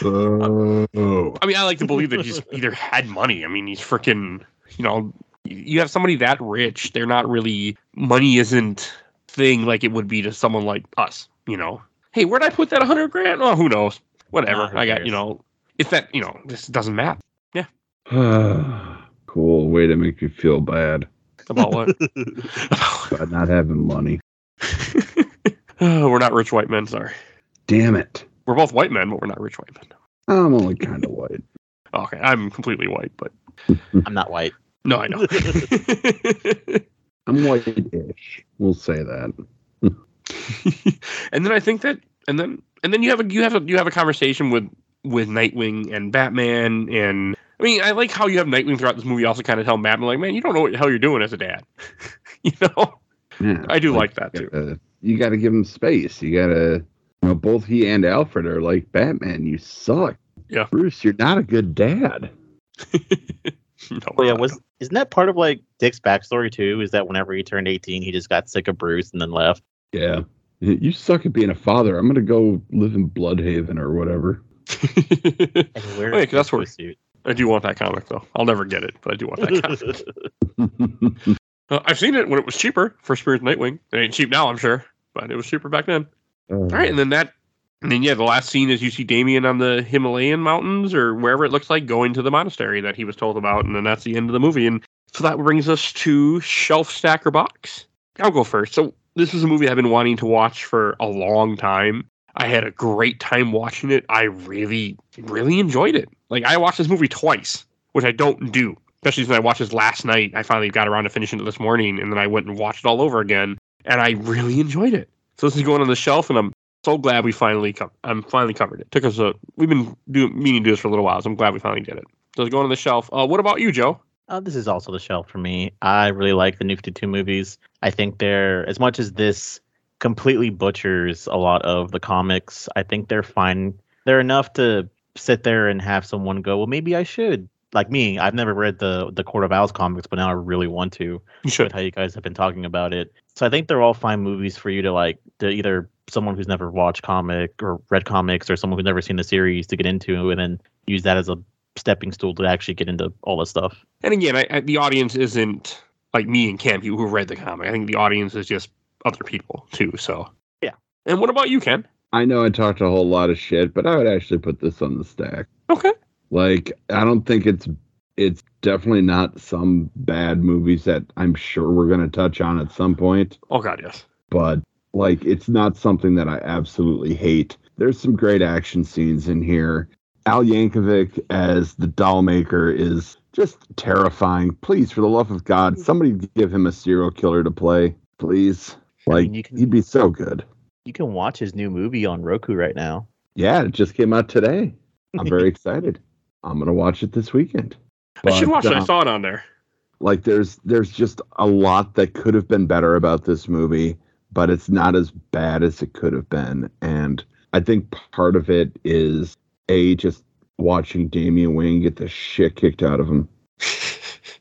Oh, I mean, I like to believe that he's either had money. I mean, he's freaking, you know, you have somebody that rich. They're not really money isn't thing like it would be to someone like us. You know, hey, where'd I put that hundred grand? Oh, who knows? Whatever. Nah, who I got cares? you know, it's that you know, this doesn't matter Yeah. cool. Way to make you feel bad about what. about not having money. Oh, we're not rich white men. Sorry, Damn it. we're both white men, but we're not rich white men. I'm only kind of white. Okay, I'm completely white, but I'm not white. no, I know. I'm white-ish. We'll say that. and then I think that, and then and then you have a you have a you have a conversation with with Nightwing and Batman, and I mean I like how you have Nightwing throughout this movie also kind of tell Batman like, man, you don't know what the hell you're doing as a dad, you know. Yeah, I do like that too. uh, you got to give him space. You got to, you know, both he and Alfred are like Batman. You suck. Yeah. Bruce, you're not a good dad. No, Well, yeah, was isn't that part of like Dick's backstory too? Is that whenever he turned 18, he just got sick of Bruce and then left. Yeah. You suck at being a father. I'm gonna go live in Blüdhaven or whatever. not. And where Oh, yeah, is 'cause that's his where- suit? I do want that comic though. I'll never get it, but I do want that comic. Uh, I've seen it when it was cheaper for Spears Nightwing. It ain't cheap now, I'm sure, but it was cheaper back then. All right, and then that, and then yeah, the last scene is you see Damien on the Himalayan mountains or wherever it looks like going to the monastery that he was told about, and then that's the end of the movie. And so that brings us to Shelf Stacker Box. I'll go first. So this is a movie I've been wanting to watch for a long time. I had a great time watching it. I really, really enjoyed it. Like I watched this movie twice, which I don't do. Especially since I watched this last night. I finally got around to finishing it this morning, and then I went and watched it all over again, and I really enjoyed it. So this is going on the shelf, and I'm so glad we finally co- I'm finally covered it. Took us a we've been doing meaning to do this for a little while, so I'm glad we finally did it. So it's going on the shelf. Uh, what about you, Joe? Uh, this is also the shelf for me. I really like the New 52 movies. I think they're, as much as this completely butchers a lot of the comics, I think they're fine. They're enough to sit there and have someone go, well, maybe I should. Like me, I've never read the the Court of Owls comics, but now I really want to. You should. how you guys have been talking about it, so I think they're all fine movies for you to like to either someone who's never watched comic or read comics or someone who's never seen the series to get into and then use that as a stepping stool to actually get into all this stuff. And again, I, I, the audience isn't like me and Cam, who read the comic. I think the audience is just other people too. So Yeah. And what about you, Ken? I know I talked a whole lot of shit, but I would actually put this on the stack. Okay. Like, I don't think it's it's definitely not some bad movies that I'm sure we're gonna touch on at some point, Oh God, yes. but like it's not something that I absolutely hate. There's some great action scenes in here. Al Yankovic as the doll maker is just terrifying. Please, for the love of God, somebody give him a serial killer to play, please. I Like mean, you can- he'd be so good. You can watch his new movie on Roku right now. Yeah, it just came out today. I'm very excited. I'm gonna watch it this weekend. I should But, watch it. I um, saw it on there. like there's there's just a lot that could have been better about this movie but it's not as bad as it could have been and i think part of it is a just watching Damian Wayne get the shit kicked out of him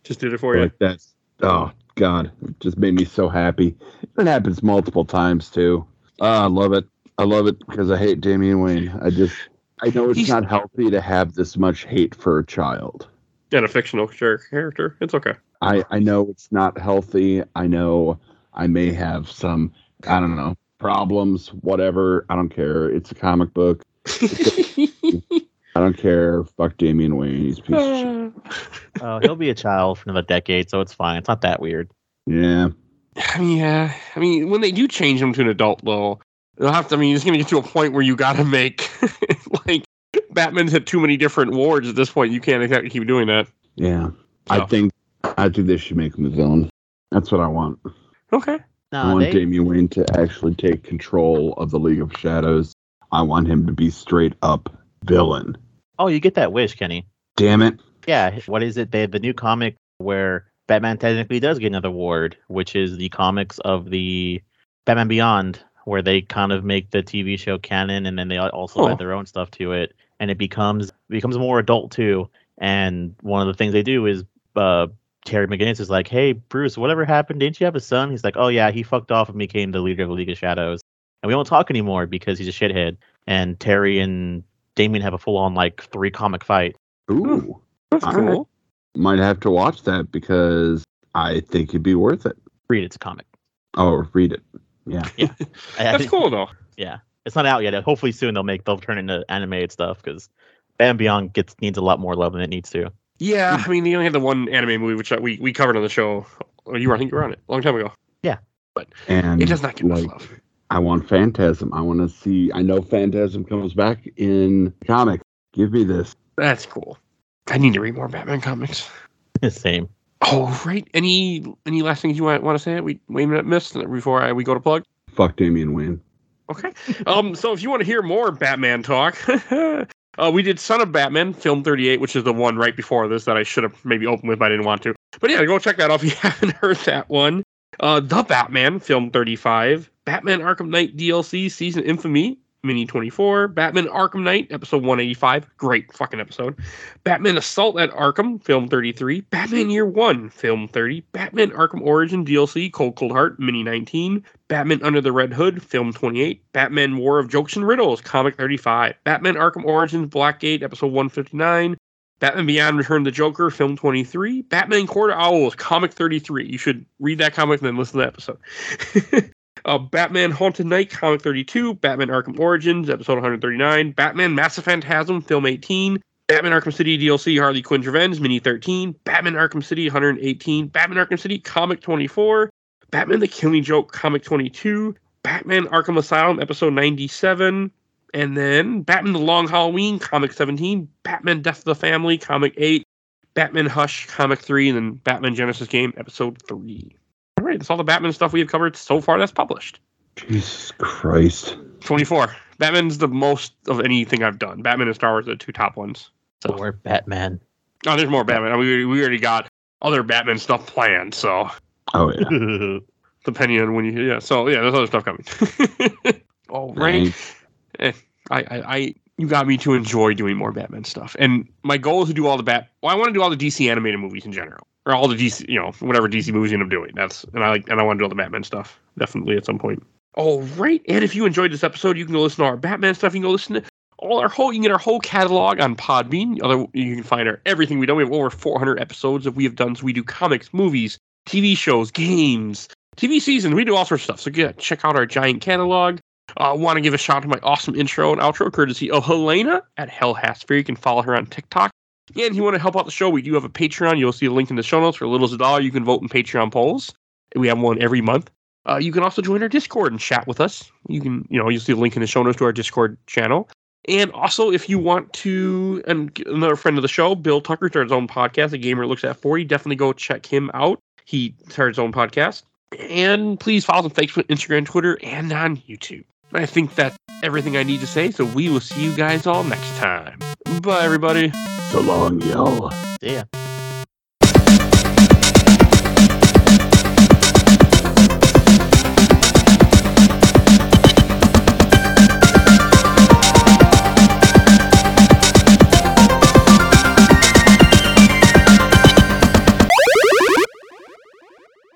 Just did it for you. like that's oh god it just made me so happy it happens multiple times too oh, i love it i love it because i hate Damian Wayne i just i know it's He's- not healthy to have this much hate for a child And a fictional character. It's okay. I I know it's not healthy. I know I may have some I don't know problems. Whatever. I don't care. It's a comic book. I don't care. Fuck Damian Wayne. He's a piece of shit. Oh, he'll be a child for another decade, so it's fine. It's not that weird. Yeah. Yeah. I mean, when they do change him to an adult, though, they'll have to. I mean, it's going to get to a point where you got to make like Batman's had too many different wards at this point. You can't exactly keep doing that. Yeah. So, I think I think they should make him a villain. That's what I want. okay. I want they, Damian Wayne to actually take control of the League of Shadows. I want him to be straight up villain. oh, you get that wish, Kenny. Damn it. Yeah, what is it? They have the new comic where Batman technically does get another ward, which is the comics of the Batman Beyond, where they kind of make the TV show canon, and then they also Oh. add their own stuff to it, and it becomes becomes more adult too. And one of the things they do is uh, Terry McGinnis is like, "Hey, Bruce, whatever happened? Didn't you have a son?" He's like, "Oh yeah, he fucked off and became the leader of the League of Shadows, and we don't talk anymore because he's a shithead." And Terry and Damien have a full on like three comic fight. Ooh. That's All cool. Might have to watch that because I think it'd be worth it. Read it's a comic. Oh, read it. Yeah. I- I That's cool, though. Yeah, it's not out yet. Hopefully soon they'll make they'll turn it into animated stuff because Batman Beyond gets needs a lot more love than it needs to. Yeah, I mean, they only had the one anime movie, which uh, we, we covered on the show. Oh, you were, I think you were on it a long time ago. Yeah. But and It does not get much like, love. I want Phantasm. I want to see. I know Phantasm comes back in comics. Give me this. That's cool. I need to read more Batman comics. Same. Oh, right. Any any last things you want want to say? We we not missed before I, we go to plug. Fuck Damian Wayne. Okay. Um. So if you want to hear more Batman talk, uh, we did Son of Batman, film thirty-eight, which is the one right before this that I should have maybe opened with, but I didn't want to. But yeah, go check that out if you haven't heard that one. Uh, the Batman, film thirty-five, Batman Arkham Knight DLC, season infamy. Mini 24, Batman Arkham Knight, episode 185. Great fucking episode. Batman Assault at Arkham, film 33. Batman Year 1, film 30. Batman Arkham Origin DLC, Cold Cold Heart, mini 19. Batman Under the Red Hood, film 28. Batman War of Jokes and Riddles, comic 35. Batman Arkham Origins, Blackgate, episode 159. Batman Beyond Return of the Joker, film 23. Batman Court of Owls, comic 33. You should read that comic and then listen to the episode. uh, Batman Haunted Knight, comic 32. Batman Arkham Origins, episode 139. Batman Mask of Phantasm, film 18. Batman Arkham City DLC Harley Quinn's Revenge, Mini 13. Batman Arkham City 118. Batman Arkham City Comic 24. Batman the Killing Joke Comic 22. Batman Arkham Asylum Episode 97. And then Batman the Long Halloween Comic 17. Batman Death of the Family Comic 8. Batman Hush Comic 3. And then Batman Genesis Game Episode 3. All right, that's all the Batman stuff we have covered so far that's published. Jesus Christ. 24. Batman's the most of anything I've done. Batman and Star Wars are the two top ones. So Or Batman. Oh, there's more Batman. We we already got other Batman stuff planned. So Oh yeah. depending on when you yeah. So yeah, there's other stuff coming. All right. Thanks. Eh, I, I I you got me to enjoy doing more Batman stuff, and my goal is to do all the Bat. Well, I want to do all the DC animated movies in general, or all the DC, you know, whatever DC movies you end up doing. That's and I like and I want to do all the Batman stuff definitely at some point. All right. And if you enjoyed this episode, you can go listen to our Batman stuff. You can go listen to all our whole, you can get our whole catalog on Podbean. Other, you can find our everything we done. We have over 400 episodes that we have done. So we do comics, movies, TV shows, games, TV seasons. We do all sorts of stuff. So yeah, check out our giant catalog. I uh, want to give a shout out to my awesome intro and outro, courtesy of Helena at Hell Hasper. You can follow her on TikTok. And if you want to help out the show, we do have a Patreon. You'll see a link in the show notes. For little as a dollar, you can vote in Patreon polls. We have one every month. Uh, you can also join our Discord and chat with us. You can, you know, you'll see a link in the show notes to our Discord channel. And also, if you want to, and another friend of the show, Bill Tucker, started his own podcast, A Gamer Looks at 40. Definitely go check him out. He started his own podcast. And please follow us on Facebook, Instagram, Twitter, and on YouTube. I think that's everything I need to say, so we will see you guys all next time. Bye, everybody. So long, y'all. See ya.